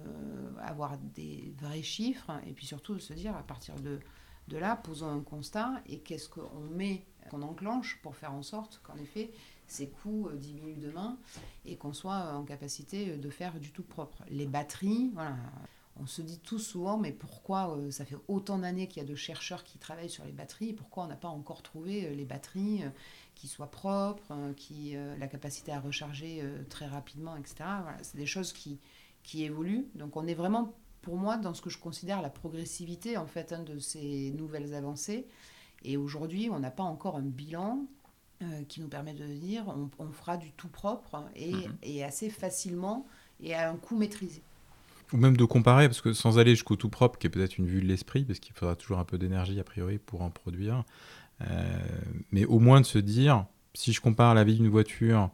avoir des vrais chiffres et puis surtout se dire à partir de, de là, posons un constat et qu'est-ce qu'on met, qu'on enclenche pour faire en sorte qu'en effet ces coûts euh, diminuent demain et qu'on soit en capacité de faire du tout propre. Les batteries, voilà. On se dit tout souvent, mais pourquoi ça fait autant d'années qu'il y a de chercheurs qui travaillent sur les batteries, pourquoi on n'a pas encore trouvé les batteries qui soit propre, euh, qui euh, la capacité à recharger euh, très rapidement, etc. c'est des choses qui, qui évoluent. Donc on est vraiment pour moi dans ce que je considère la progressivité en fait hein, de ces nouvelles avancées. Et aujourd'hui, on n'a pas encore un bilan euh, qui nous permet de dire on, fera du tout propre et, mhm. et, assez facilement et à un coût maîtrisé. Ou même de comparer, parce que sans aller jusqu'au tout propre, qui est peut-être une vue de l'esprit, parce qu'il faudra toujours un peu d'énergie a priori pour en produire, euh, mais au moins de se dire, si je compare la vie d'une voiture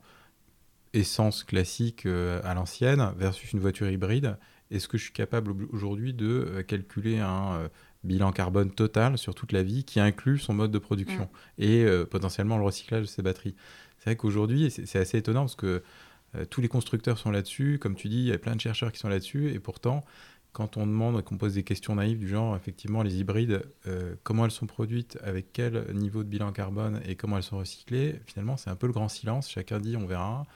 essence classique euh, à l'ancienne versus une voiture hybride, est-ce que je suis capable aujourd'hui de euh, calculer un bilan carbone total sur toute la vie qui inclut son mode de production mm. et potentiellement le recyclage de ses batteries? C'est vrai qu'aujourd'hui, c'est assez étonnant parce que tous les constructeurs sont là-dessus, comme tu dis, il y a plein de chercheurs qui sont là-dessus, et pourtant, quand on demande, qu'on pose des questions naïves du genre, effectivement, les hybrides, euh, comment elles sont produites, avec quel niveau de bilan carbone et comment elles sont recyclées, finalement, c'est un peu le grand silence. Chacun dit, on verra.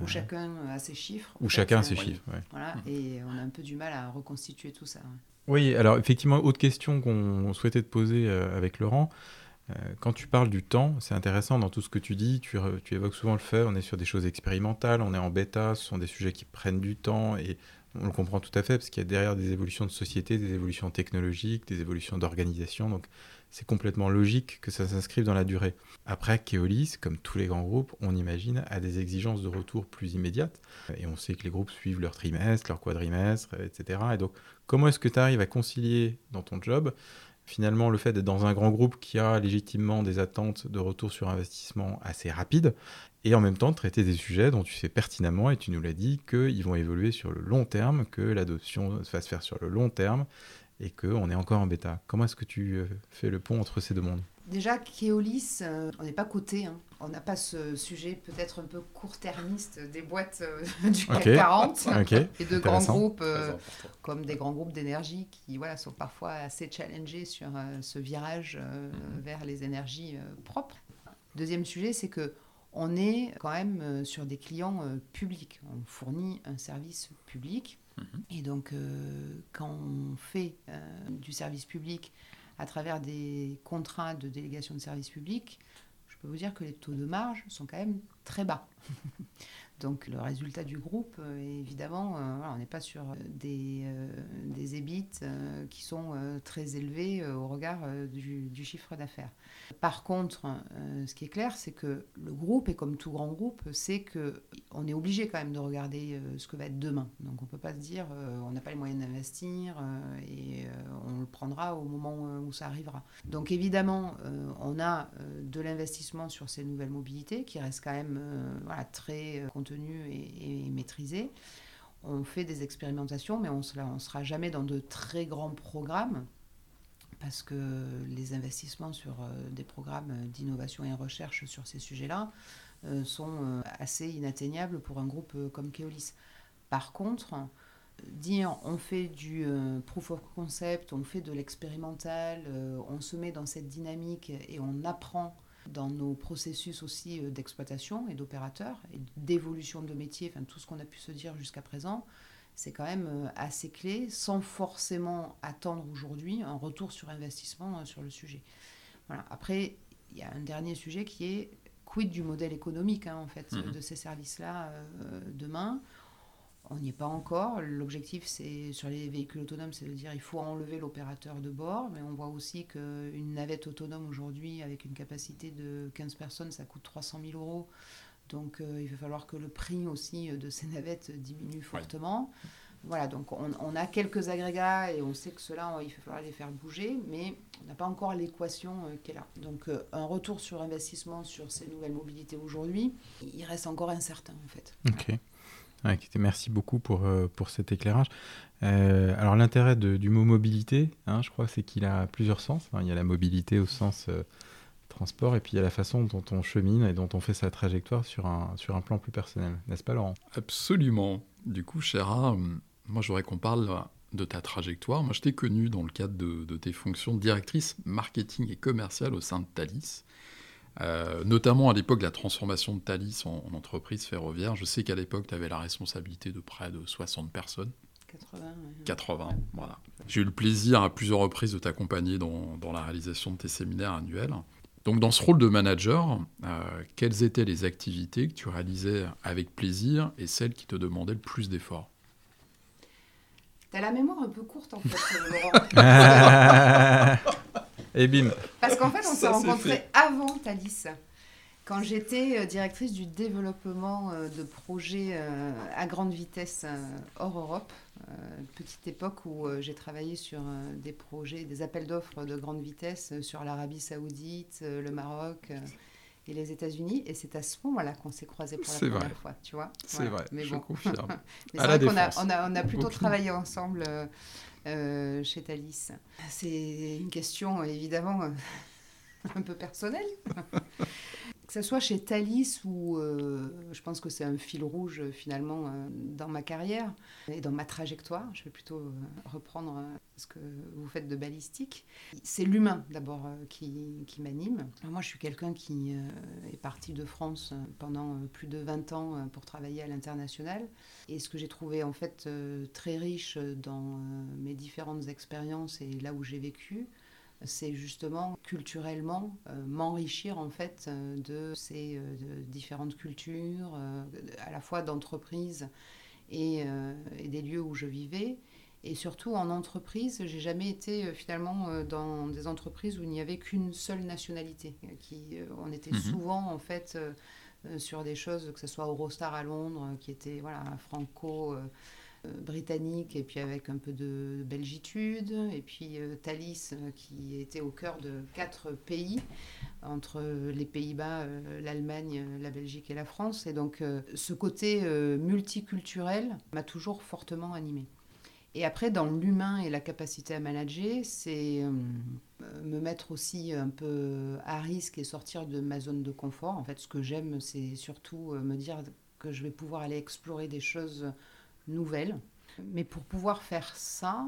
Ou chacun a ses chiffres. Ou chacun a ses chiffres, ouais. Voilà, et on a un peu du mal à reconstituer tout ça. Oui, alors effectivement, autre question qu'on souhaitait te poser euh, avec Laurent. Euh, quand tu parles du temps, c'est intéressant dans tout ce que tu dis, tu, tu, évoques souvent le fait, on est sur des choses expérimentales, on est en bêta, ce sont des sujets qui prennent du temps et on le comprend tout à fait parce qu'il y a derrière des évolutions de société, des évolutions technologiques, des évolutions d'organisation. Donc c'est complètement logique que ça s'inscrive dans la durée. Après, Keolis, comme tous les grands groupes, on imagine, a des exigences de retour plus immédiates. Et on sait que les groupes suivent leur trimestre, leur quadrimestre, etc. Et donc, comment est-ce que tu arrives à concilier dans ton job finalement le fait d'être dans un grand groupe qui a légitimement des attentes de retour sur investissement assez rapides, et en même temps traiter des sujets dont tu sais pertinemment, et tu nous l'as dit, qu'ils vont évoluer sur le long terme, que l'adoption va se faire sur le long terme, et qu'on est encore en bêta. Comment est-ce que tu euh, fais le pont entre ces deux mondes? Déjà, Keolis, euh, on n'est pas coté. Hein. On n'a pas ce sujet peut-être un peu court-termiste des boîtes euh, <laughs> du CAC 40 <laughs> et de grands groupes comme des grands groupes d'énergie qui voilà, sont parfois assez challengés sur ce virage mm-hmm. vers les énergies propres. Deuxième sujet, c'est que on est quand même sur des clients publics. On fournit un service public. Mm-hmm. Et donc, quand on fait du service public à travers des contrats de délégation de services publics, je peux vous dire que les taux de marge sont quand même très bas. Donc le résultat du groupe, euh, évidemment, euh, on n'est pas sur des, euh, des EBIT qui sont très élevés au regard du, chiffre d'affaires. Par contre, ce qui est clair, c'est que le groupe, et comme tout grand groupe, c'est qu'on est obligé quand même de regarder ce que va être demain. Donc on ne peut pas se dire on n'a pas les moyens d'investir et on le prendra au moment où ça arrivera. Donc évidemment, on a de l'investissement sur ces nouvelles mobilités qui reste quand même voilà, très contenu et, maîtrisé. On fait des expérimentations, mais on ne sera jamais dans de très grands programmes parce que les investissements sur euh, des programmes d'innovation et recherche sur ces sujets-là euh, sont euh, assez inatteignables pour un groupe comme Keolis. Par contre, dire on fait du proof of concept, on fait de l'expérimental, on se met dans cette dynamique et on apprend dans nos processus aussi euh, d'exploitation et d'opérateurs et d'évolution de métier, enfin tout ce qu'on a pu se dire jusqu'à présent, c'est quand même euh, assez clé sans forcément attendre aujourd'hui un retour sur investissement euh, sur le sujet. Voilà. Après, il y a un dernier sujet qui est quid du modèle économique hein, en fait mmh de ces services-là demain. On n'y est pas encore. L'objectif, c'est sur les véhicules autonomes, c'est de dire il faut enlever l'opérateur de bord, mais on voit aussi qu'une navette autonome aujourd'hui, avec une capacité de 15 personnes, ça coûte 300 000 euros. Donc euh, il va falloir que le prix aussi de ces navettes diminue fortement. Voilà, donc on, a quelques agrégats et on sait que cela, il va falloir les faire bouger, mais on n'a pas encore l'équation euh, qui est là. Donc euh, un retour sur investissement sur ces nouvelles mobilités aujourd'hui, il reste encore incertain en fait. Ok merci beaucoup pour, euh, pour cet éclairage. Euh, alors l'intérêt du mot mobilité, hein, je crois, c'est qu'il a plusieurs sens. il y a la mobilité au sens euh, transport et puis il y a la façon dont on chemine et dont on fait sa trajectoire sur un, sur un plan plus personnel. N'est-ce pas Laurent? Absolument. Du coup, Chéra, moi j'aurais qu'on parle de ta trajectoire. Moi je t'ai connu dans le cadre de, tes fonctions de directrice marketing et commerciale au sein de Thalys. Euh, notamment à l'époque de la transformation de Thalys en, entreprise ferroviaire. Je sais qu'à l'époque, tu avais la responsabilité de près de 60 personnes. 80, 80, voilà. J'ai eu le plaisir à plusieurs reprises de t'accompagner dans, la réalisation de tes séminaires annuels. Donc dans ce rôle de manager, euh, quelles étaient les activités que tu réalisais avec plaisir et celles qui te demandaient le plus d'efforts? T'as la mémoire un peu courte en fait, <laughs> Laurent. Et bim. Parce qu'en fait, on s'est rencontrés avant Thalys. Quand j'étais euh, directrice du développement euh, de projets euh, à grande vitesse hors Europe, petite époque où j'ai travaillé sur des projets, des appels d'offres de grande vitesse sur l'Arabie Saoudite, le Maroc et les États-Unis. Et c'est à ce moment-là qu'on s'est croisés pour la première vrai. fois, tu vois. C'est Voilà. vrai, Mais je bon. <laughs> confirme. Mais À c'est la vrai qu'on a, Défense. on a, on a plutôt travaillé ensemble euh, euh, chez Thalys. C'est une question évidemment <laughs> un peu personnelle. Ce soit chez Thalys ou euh, je pense que c'est un fil rouge euh, finalement euh, dans ma carrière et dans ma trajectoire. Je vais plutôt reprendre ce que vous faites de balistique. C'est l'humain d'abord qui, qui m'anime. Moi je suis quelqu'un qui est parti de France pendant plus de 20 ans pour travailler à l'international. Et ce que j'ai trouvé en fait très riche dans mes différentes expériences et là où j'ai vécu, c'est justement culturellement euh, m'enrichir en fait euh, de ces euh, de différentes cultures, à la fois d'entreprises et, et des lieux où je vivais. Et surtout en entreprise, j'ai jamais été finalement dans des entreprises où il n'y avait qu'une seule nationalité. Qui, on était Mhm. souvent en fait sur des choses, que ce soit Eurostar à Londres, qui était voilà franco. Euh, britannique et puis avec un peu de belgitude et puis euh, Thalys euh, qui était au cœur de quatre pays entre les Pays-Bas, l'Allemagne, la Belgique et la France et donc ce côté multiculturel m'a toujours fortement animé. Et après, dans l'humain et la capacité à manager, c'est me mettre aussi un peu à risque et sortir de ma zone de confort. En fait, ce que j'aime, c'est surtout me dire que je vais pouvoir aller explorer des choses nouvelles. Mais pour pouvoir faire ça,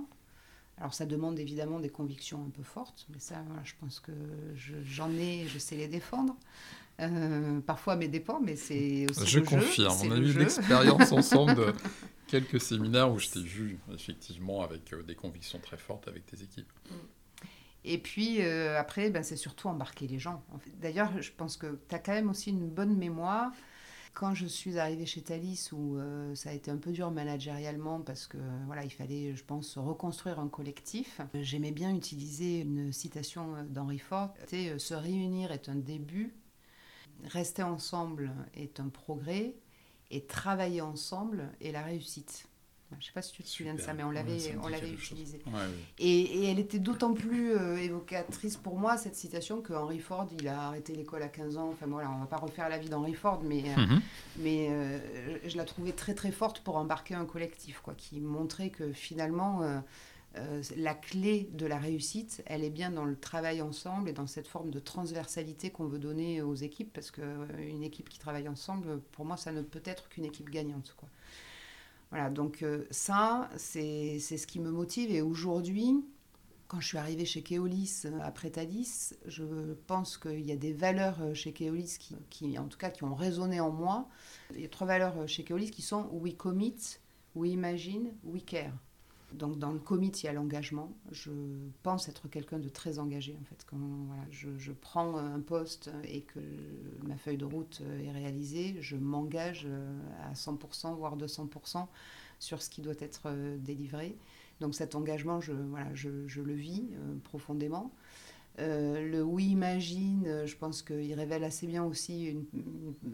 alors ça demande évidemment des convictions un peu fortes, mais ça, voilà, je pense que je- j'en ai, je sais les défendre. Euh, parfois à mes dépens, mais c'est aussi Je le confirme. On a le eu l'expérience ensemble de <laughs> quelques séminaires où je t'ai vu effectivement avec euh, des convictions très fortes avec tes équipes. Et puis euh, après, ben, c'est surtout embarquer les gens. en fait. D'ailleurs, je pense que tu as quand même aussi une bonne mémoire. Quand je suis arrivée chez Thalys, où euh, ça a été un peu dur managérialement, parce que voilà, il fallait, je pense, reconstruire un collectif, j'aimais bien utiliser une citation euh, d'Henry Ford. C'était, euh, Se réunir est un début, rester ensemble est un progrès, et travailler ensemble est la réussite. Je ne sais pas si tu te souviens de ça, mais on Ouais, l'avait me on l'avait utilisé. Ouais, oui. Et, et elle était d'autant plus euh, évocatrice pour moi, cette citation, que Henry Ford, il a arrêté l'école à 15 ans. Enfin voilà, on va pas refaire la vie d'Henry Ford, mais, euh, Mhm. mais euh, je, la trouvais très très forte pour embarquer un collectif, quoi, qui montrait que finalement, la clé de la réussite, elle est bien dans le travail ensemble et dans cette forme de transversalité qu'on veut donner aux équipes, parce qu'une équipe qui travaille ensemble, pour moi, ça ne peut être qu'une équipe gagnante. Quoi. Voilà, donc euh, ça, c'est ce qui me motive. Et aujourd'hui, quand je suis arrivée chez Keolis euh, après Thalys, je pense qu'il y a des valeurs euh, chez Keolis qui, en tout cas, qui ont résonné en moi. Il y a trois valeurs chez Keolis qui sont We commit, We imagine, We care. Donc dans le commit, il y a l'engagement. Je pense être quelqu'un de très engagé en fait. Quand voilà, je, je prends un poste et que ma feuille de route est réalisée, je m'engage euh, à 100%, voire 200% sur ce qui doit être euh, délivré. Donc cet engagement, je, voilà, je, je le vis euh, profondément. Euh, le oui imagine, euh, je pense qu'il révèle assez bien aussi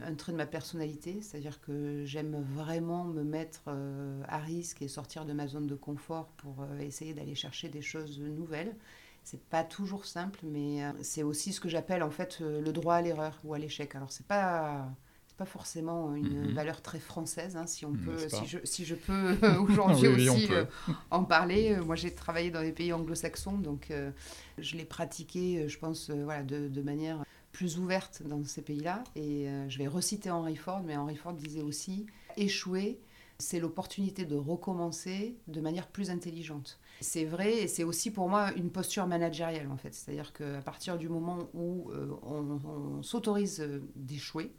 un trait de ma personnalité, c'est-à-dire que j'aime vraiment me mettre euh, à risque et sortir de ma zone de confort pour essayer d'aller chercher des choses nouvelles. C'est pas toujours simple, mais c'est aussi ce que j'appelle en fait le droit à l'erreur ou à l'échec. Alors c'est pas pas forcément une Mhm. valeur très française, hein, si on peut, si je, si je peux euh, <laughs> aujourd'hui Oui, aussi peut. euh, en parler. Euh, Moi, j'ai travaillé dans les pays anglo-saxons, donc euh, je l'ai pratiqué, je pense, euh, voilà, de, de manière plus ouverte dans ces pays-là. Et je vais reciter Henry Ford, mais Henry Ford disait aussi échouer, c'est l'opportunité de recommencer de manière plus intelligente. C'est vrai, et c'est aussi pour moi une posture managériale en fait. C'est-à-dire qu'à partir du moment où euh, on, on s'autorise d'échouer,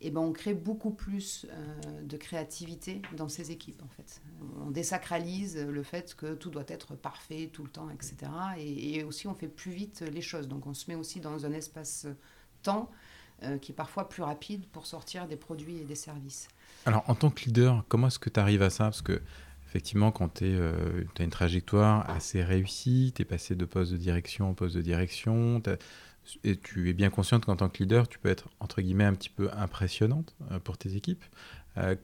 eh ben, on crée beaucoup plus euh, de créativité dans ces équipes en fait. On désacralise le fait que tout doit être parfait tout le temps, etc. Et, et aussi on fait plus vite les choses. Donc on se met aussi dans un espace-temps euh, qui est parfois plus rapide pour sortir des produits et des services. Alors, en tant que leader, comment est-ce que tu arrives à ça? Parce que, effectivement, quand tu as une trajectoire assez réussie, tu es passé de poste de direction en poste de direction, et tu es bien consciente qu'en tant que leader, tu peux être, entre guillemets, un petit peu impressionnante pour tes équipes.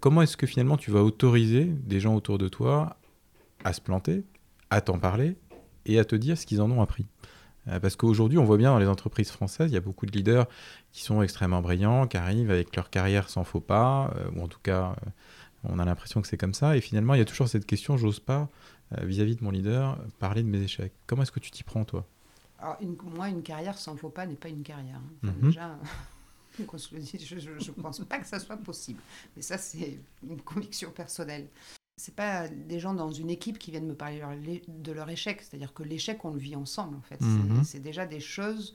comment est-ce que finalement tu vas autoriser des gens autour de toi à se planter, à t'en parler et à te dire ce qu'ils en ont appris? Euh, parce qu'aujourd'hui, on voit bien dans les entreprises françaises, il y a beaucoup de leaders qui sont extrêmement brillants, qui arrivent avec leur carrière sans faux pas, euh, ou en tout cas, euh, on a l'impression que c'est comme ça. Et finalement, il y a toujours cette question, j'ose pas, vis-à-vis de mon leader, parler de mes échecs. Comment est-ce que tu t'y prends, toi? Alors, Moi, une carrière sans faux pas n'est pas une carrière. Hein. Mhm. Déjà, <laughs> je ne pense pas que ça soit possible. Mais ça, c'est une conviction personnelle c'est pas des gens dans une équipe qui viennent me parler de leur échec. C'est-à-dire que l'échec, on le vit ensemble, en fait. C'est mhm. déjà des choses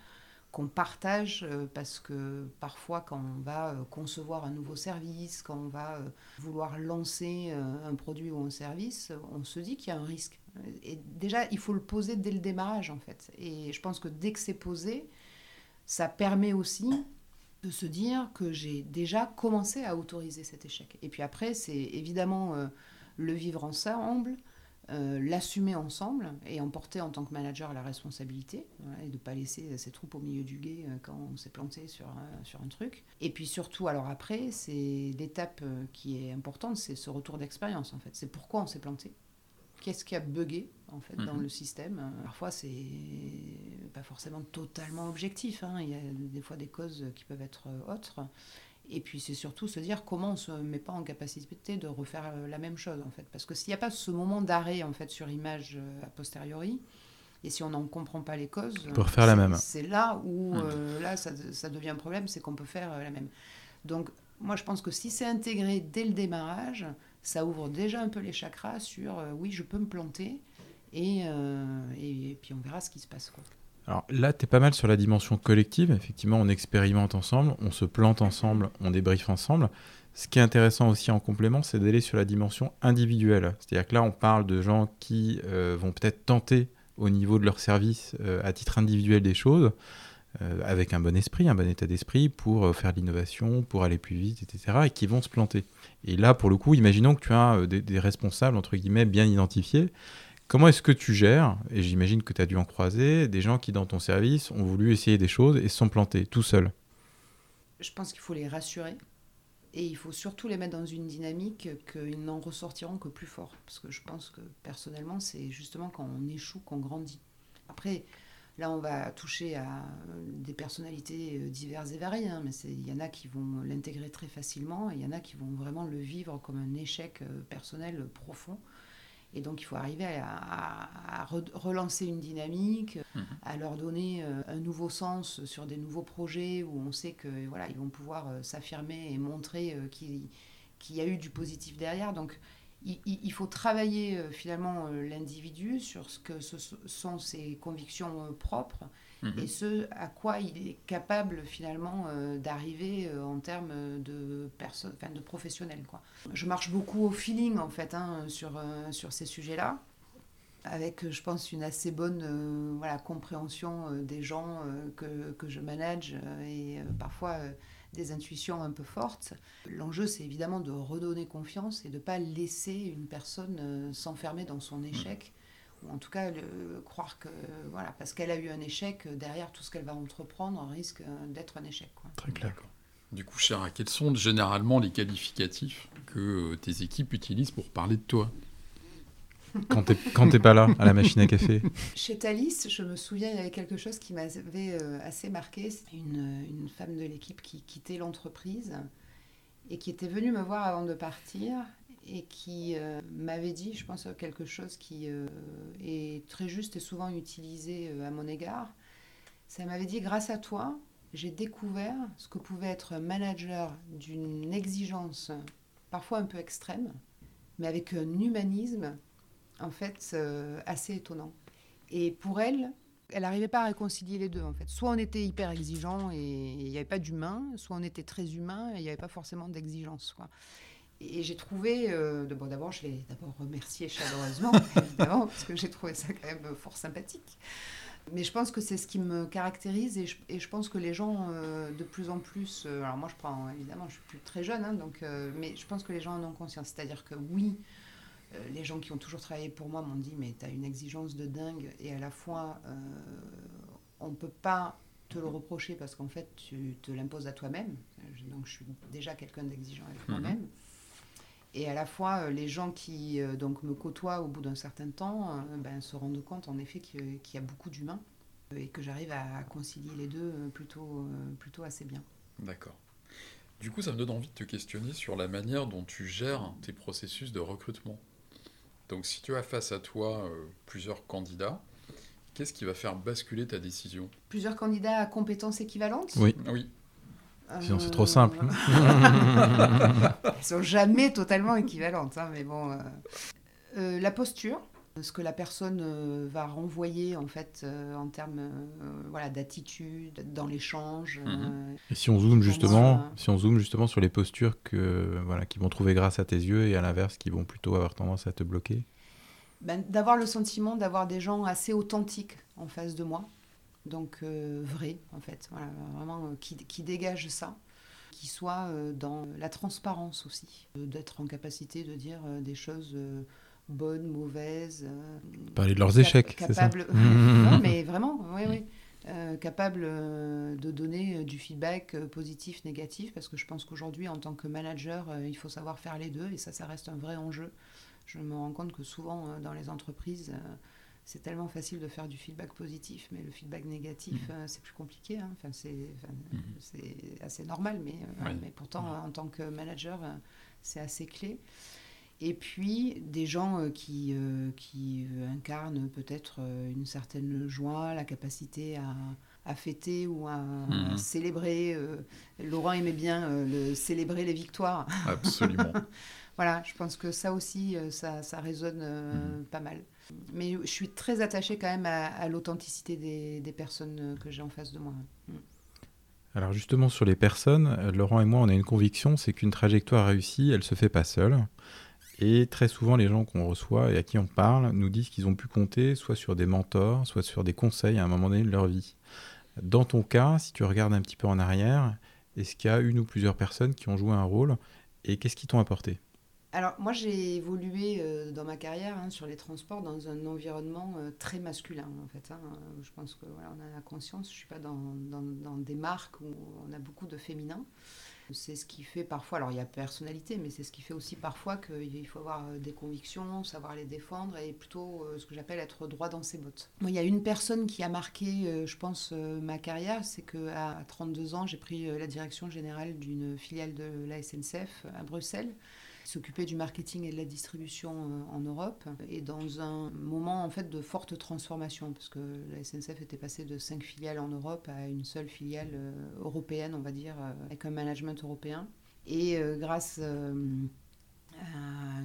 qu'on partage euh, parce que parfois, quand on va euh, concevoir un nouveau service, quand on va euh, vouloir lancer un produit ou un service, on se dit qu'il y a un risque. Déjà, il faut le poser dès le démarrage, en fait. Et je pense que dès que c'est posé, ça permet aussi de se dire que j'ai déjà commencé à autoriser cet échec. Et puis après, c'est évidemment le vivre ensemble, euh, l'assumer ensemble et emporter en tant que manager la responsabilité et de ne pas laisser ses troupes au milieu du guet euh, quand on s'est planté sur, sur un truc. Et puis surtout, alors après, c'est l'étape euh, qui est importante, c'est ce retour d'expérience en fait. C'est pourquoi on s'est planté. Qu'est-ce qui a bugué en fait dans mhm. le système Parfois, c'est pas forcément totalement objectif. Hein. Il y a des fois des causes qui peuvent être autres. Et puis c'est surtout se dire comment on se met pas en capacité de refaire euh, la même chose en fait. Parce que s'il n'y a pas ce moment d'arrêt en fait sur image euh, a posteriori, et si on n'en comprend pas les causes, pour faire la même. C'est là où mmh. euh, là ça, ça, devient un problème, c'est qu'on peut faire la même. Donc moi je pense que si c'est intégré dès le démarrage, ça ouvre déjà un peu les chakras sur oui je peux me planter et, et, puis on verra ce qui se passe quoi. Alors là, tu es pas mal sur la dimension collective. Effectivement, on expérimente ensemble, on se plante ensemble, on débriefe ensemble. Ce qui est intéressant aussi en complément, c'est d'aller sur la dimension individuelle. C'est-à-dire que là, on parle de gens qui euh, vont peut-être tenter au niveau de leur service euh, à titre individuel des choses, euh, avec un bon esprit, un bon état d'esprit pour faire de l'innovation, pour aller plus vite, etc., et qui vont se planter. Et là, pour le coup, imaginons que tu as des, des responsables, entre guillemets, bien identifiés, Comment est-ce que tu gères, et j'imagine que tu as dû en croiser, des gens qui dans ton service ont voulu essayer des choses et se sont plantés tout seuls? Je pense qu'il faut les rassurer et il faut surtout les mettre dans une dynamique qu'ils n'en ressortiront que plus fort. Parce que je pense que personnellement, c'est justement quand on échoue qu'on grandit. Après, là, on va toucher à des personnalités euh, diverses et variées, hein, mais il y en a qui vont l'intégrer très facilement et il y en a qui vont vraiment le vivre comme un échec euh, personnel profond. Et donc, il faut arriver à, relancer une dynamique, mhm. à leur donner euh, un nouveau sens sur des nouveaux projets où on sait que voilà, ils vont pouvoir euh, s'affirmer et montrer euh, qu'il y a eu du positif derrière. Donc, il, faut travailler finalement l'individu sur ce que ce sont ses convictions propres et mhm. ce à quoi il est capable finalement euh, d'arriver euh, en termes de, personnes, enfin, de professionnels. Quoi. Je marche beaucoup au feeling en fait hein, sur, euh, sur ces sujets-là, avec je pense une assez bonne voilà, compréhension des gens que, que, je manage et parfois des intuitions un peu fortes. L'enjeu c'est évidemment de redonner confiance et de ne pas laisser une personne s'enfermer dans son échec. Ou en tout cas croire que voilà parce qu'elle a eu un échec derrière tout ce qu'elle va entreprendre risque euh, d'être un échec très clair. Du coup Chéra, quels sont généralement les qualificatifs que euh, tes équipes utilisent pour parler de toi quand tu n'es pas là à la machine à café Chez Thalys, je me souviens, il y avait quelque chose qui m'avait euh, assez marqué. Une, une femme de l'équipe qui quittait l'entreprise et qui était venue me voir avant de partir et qui euh, m'avait dit, je pense, quelque chose qui euh, est très juste et souvent utilisé à mon égard. Ça m'avait dit, grâce à toi, j'ai découvert ce que pouvait être manager d'une exigence parfois un peu extrême, mais avec un humanisme en fait assez étonnant. Et pour elle, elle n'arrivait pas à réconcilier les deux en fait. Soit on était hyper exigeant et il n'y avait pas d'humain, soit on était très humain et il n'y avait pas forcément d'exigence. Quoi. Et j'ai trouvé, euh, bon, d'abord, je l'ai d'abord remercié chaleureusement, <laughs> évidemment, parce que j'ai trouvé ça quand même fort sympathique. Mais je pense que c'est ce qui me caractérise et je, et je pense que les gens, euh, de plus en plus, euh, alors moi je prends, évidemment, je suis plus très jeune, hein, donc, mais je pense que les gens en ont conscience. C'est-à-dire que oui, les gens qui ont toujours travaillé pour moi m'ont dit mais tu as une exigence de dingue et à la fois on ne peut pas te le reprocher parce qu'en fait tu te l'imposes à toi-même. Donc je suis déjà quelqu'un d'exigeant avec mhm. moi-même. Et à la fois, les gens qui donc me côtoient au bout d'un certain temps ben, se rendent compte en effet qu'il y a beaucoup d'humains et que j'arrive à concilier les deux plutôt, plutôt assez bien. D'accord. Du coup, ça me donne envie de te questionner sur la manière dont tu gères tes processus de recrutement. Donc, si tu as face à toi euh, plusieurs candidats, qu'est-ce qui va faire basculer ta décision? Plusieurs candidats à compétences équivalentes? Oui. Oui. Sinon, c'est trop simple. <laughs> Elles sont jamais totalement équivalentes, hein, mais bon. Euh, euh, la posture, ce que la personne euh, va renvoyer en fait euh, en termes euh, voilà d'attitude dans l'échange. Mhm. et si on zoome justement, si on zoome justement sur les postures que voilà qui vont trouver grâce à tes yeux et à l'inverse qui vont plutôt avoir tendance à te bloquer? Ben, d'avoir le sentiment d'avoir des gens assez authentiques en face de moi, donc vrais en fait, voilà, vraiment qui, qui dégagent ça qui soient dans la transparence aussi, d'être en capacité de dire des choses bonnes, mauvaises. Euh, Parler de leurs échecs, c'est ça <laughs> Non, mais vraiment, oui, oui. Euh, capable euh, de donner du feedback positif, négatif, parce que je pense qu'aujourd'hui, en tant que manager, il faut savoir faire les deux, et ça, ça reste un vrai enjeu. Je me rends compte que souvent, dans les entreprises, c'est tellement facile de faire du feedback positif, mais le feedback négatif, mmh. c'est plus compliqué. Hein. Enfin, mmh. c'est assez normal, mais, mais pourtant, en tant que manager, c'est assez clé. Et puis des gens euh, qui, euh, qui euh, incarnent peut-être une certaine joie, la capacité à, à fêter ou à, mhm. célébrer. Laurent aimait bien le célébrer les victoires. <laughs> Absolument. voilà, je pense que ça aussi, ça, ça résonne mhm. pas mal. Mais je suis très attachée quand même à, l'authenticité des, des, personnes que j'ai en face de moi. Mm. Alors justement sur les personnes, Laurent et moi, on a une conviction, c'est qu'une trajectoire réussie, elle se fait pas seule. Et très souvent, les gens qu'on reçoit et à qui on parle nous disent qu'ils ont pu compter soit sur des mentors, soit sur des conseils à un moment donné de leur vie. Dans ton cas, si tu regardes un petit peu en arrière, est-ce qu'il y a une ou plusieurs personnes qui ont joué un rôle et qu'est-ce qui t'ont apporté? Alors moi j'ai évolué euh, dans ma carrière hein, sur les transports dans un environnement euh, très masculin en fait. Hein. Je pense que voilà, a la conscience, je suis pas dans, dans, dans, des marques où on a beaucoup de féminin. C'est ce qui fait parfois, alors il y a personnalité, mais c'est ce qui fait aussi parfois qu'il faut avoir euh, des convictions, savoir les défendre et plutôt euh, ce que j'appelle être droit dans ses bottes. Il y a une personne qui a marqué, euh, je pense, ma carrière, c'est qu'à 32 ans, j'ai pris la direction générale d'une filiale de la SNCF à Bruxelles s'occuper du marketing et de la distribution euh, en Europe et dans un moment en fait de forte transformation parce que la SNCF était passée de cinq filiales en Europe à une seule filiale euh, européenne, on va dire, euh, avec un management européen. Et grâce à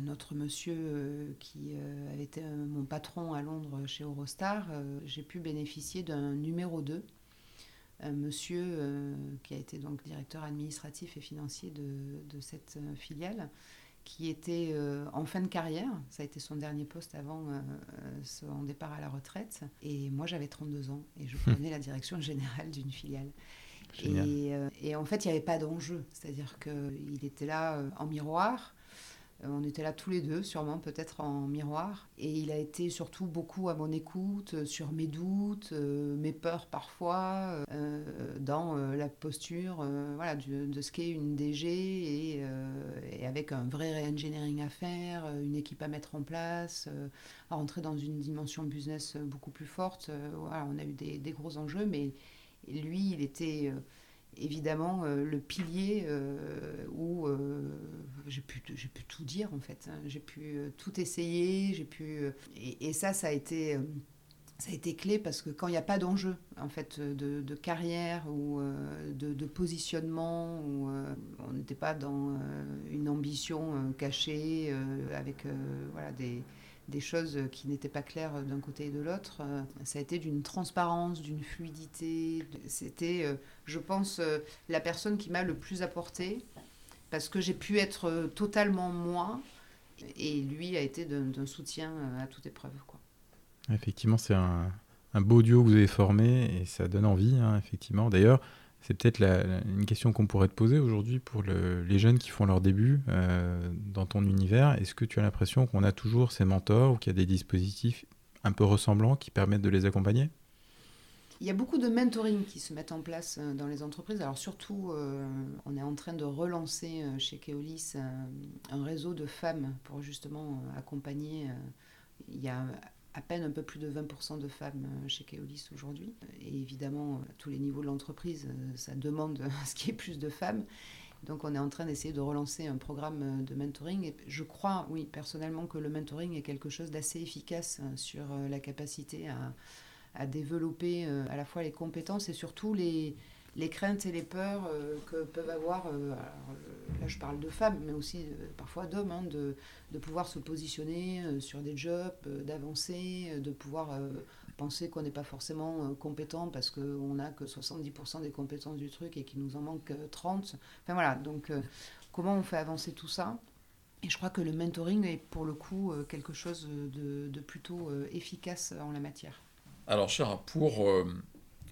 notre monsieur qui avait été mon patron à Londres chez Eurostar, j'ai pu bénéficier d'un numéro 2 un monsieur qui a été donc directeur administratif et financier de cette filiale qui était euh, en fin de carrière. Ça a été son dernier poste avant euh, son départ à la retraite. Et moi, j'avais 32 ans et je <laughs> prenais la direction générale d'une filiale. Et, euh, et, en fait, il n'y avait pas d'enjeu. C'est-à-dire qu'il était là en miroir. Euh, on était là tous les deux, sûrement peut-être en miroir. Et il a été surtout beaucoup à mon écoute, euh, sur mes doutes, euh, mes peurs parfois, dans la posture voilà, de, ce qu'est une DG et, avec un vrai re-engineering à faire, une équipe à mettre en place, à rentrer dans une dimension business beaucoup plus forte. voilà, on a eu des, des, gros enjeux, mais lui, il était évidemment euh, le pilier euh, où euh, j'ai pu, j'ai pu tout dire en fait. Hein. J'ai pu tout essayer, j'ai pu et, ça, ça a été ça a été clé parce que quand il n'y a pas d'enjeu en fait de, carrière ou de, positionnement, ou on n'était pas dans une ambition cachée avec voilà des des choses qui n'étaient pas claires d'un côté et de l'autre. Euh, ça a été d'une transparence, d'une fluidité. C'était, euh, je pense, euh, la personne qui m'a le plus apporté parce que j'ai pu être totalement moi et lui a été d'un soutien à toute épreuve. Quoi. Effectivement, c'est un, beau duo que vous avez formé et ça donne envie, hein, effectivement. D'ailleurs, C'est peut-être une question qu'on pourrait te poser aujourd'hui pour les jeunes qui font leur début euh, dans ton univers. Est-ce que tu as l'impression qu'on a toujours ces mentors ou qu'il y a des dispositifs un peu ressemblants qui permettent de les accompagner? Il y a beaucoup de mentoring qui se mettent en place euh, dans les entreprises. Alors surtout, euh, on est en train de relancer chez Keolis un, réseau de femmes pour justement accompagner. Il y a à peine un peu plus de 20% de femmes euh, chez Keolis aujourd'hui. Et évidemment, à tous les niveaux de l'entreprise, euh, ça demande <laughs> ce qui est plus de femmes. Donc on est en train d'essayer de relancer un programme euh, de mentoring. Et je crois, oui, personnellement, que le mentoring est quelque chose d'assez efficace sur la capacité à, à développer à la fois les compétences et surtout les, les craintes et les peurs euh, que peuvent avoir, euh, là je parle de femmes, mais aussi euh, parfois d'hommes, hein, de, de, pouvoir se positionner sur des jobs, d'avancer, de pouvoir penser qu'on n'est pas forcément compétent parce qu'on n'a que 70% des compétences du truc et qu'il nous en manque 30. Enfin voilà, donc comment on fait avancer tout ça? Et je crois que le mentoring est pour le coup quelque chose de, de plutôt efficace en la matière. Alors, cher, pour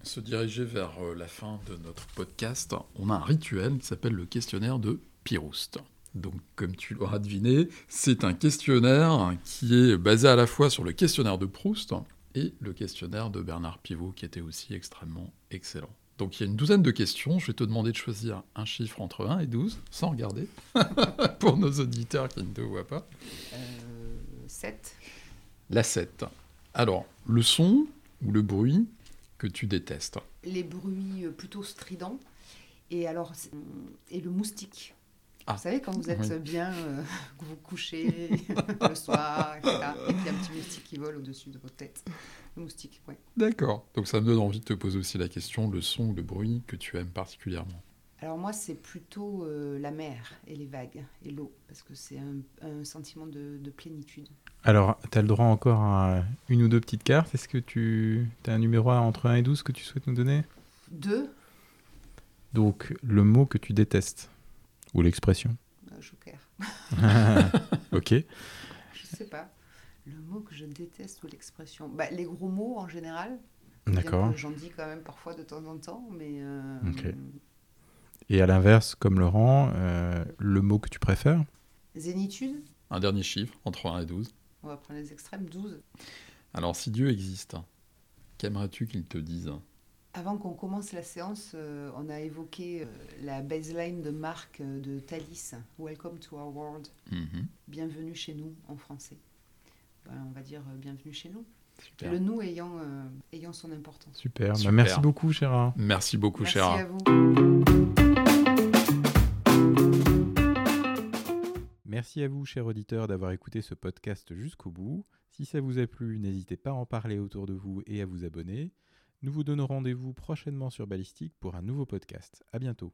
se diriger vers euh, la fin de notre podcast, on a un rituel qui s'appelle le questionnaire de Piroust. Donc, comme tu l'auras deviné, c'est un questionnaire qui est basé à la fois sur le questionnaire de Proust et le questionnaire de Bernard Pivot, qui était aussi extrêmement excellent. Donc, il y a une douzaine de questions. Je vais te demander de choisir un chiffre entre 1 et 12, sans regarder, <laughs> pour nos auditeurs qui ne te voient pas. Euh, 7. La 7. Alors, le son ou le bruit que tu détestes Les bruits euh, plutôt stridents. Et alors, et le moustique. Ah. Vous savez, quand vous êtes bien, euh, <laughs> vous couchez <laughs> le soir, etc. Et puis un petit moustique qui vole au-dessus de votre tête. Le moustique, oui. D'accord. Donc ça me donne envie de te poser aussi la question, le son, le bruit que tu aimes particulièrement. Alors moi, c'est plutôt euh, la mer et les vagues et l'eau, parce que c'est un, sentiment de, plénitude. Alors, tu as le droit encore à une ou deux petites cartes. Est-ce que tu as un numéro entre 1 et 12 que tu souhaites nous donner? Deux. Donc, le mot que tu détestes, ou l'expression Joker. <laughs> ok. Je sais pas. Le mot que je déteste ou l'expression bah, Les gros mots en général. D'accord. J'en dis quand même parfois de temps en temps, mais... Euh, ok. Et à l'inverse, comme Laurent, euh, le mot que tu préfères? Zénitude. Un dernier chiffre, entre 1 et 12. On va prendre les extrêmes, 12. Alors, si Dieu existe, qu'aimerais-tu qu'il te dise Avant qu'on commence la séance, euh, on a évoqué euh, la baseline de Marc de Thalys, Welcome to our world. Mhm. Bienvenue chez nous en français. on va dire bienvenue chez nous. Le nous ayant, ayant son importance. Super. Bah, merci beaucoup, Chéra. Merci beaucoup, Chéra. Merci à vous. Merci à vous, chers auditeurs, d'avoir écouté ce podcast jusqu'au bout. Si ça vous a plu, n'hésitez pas à en parler autour de vous et à vous abonner. Nous vous donnons rendez-vous prochainement sur Ballistique pour un nouveau podcast. À bientôt.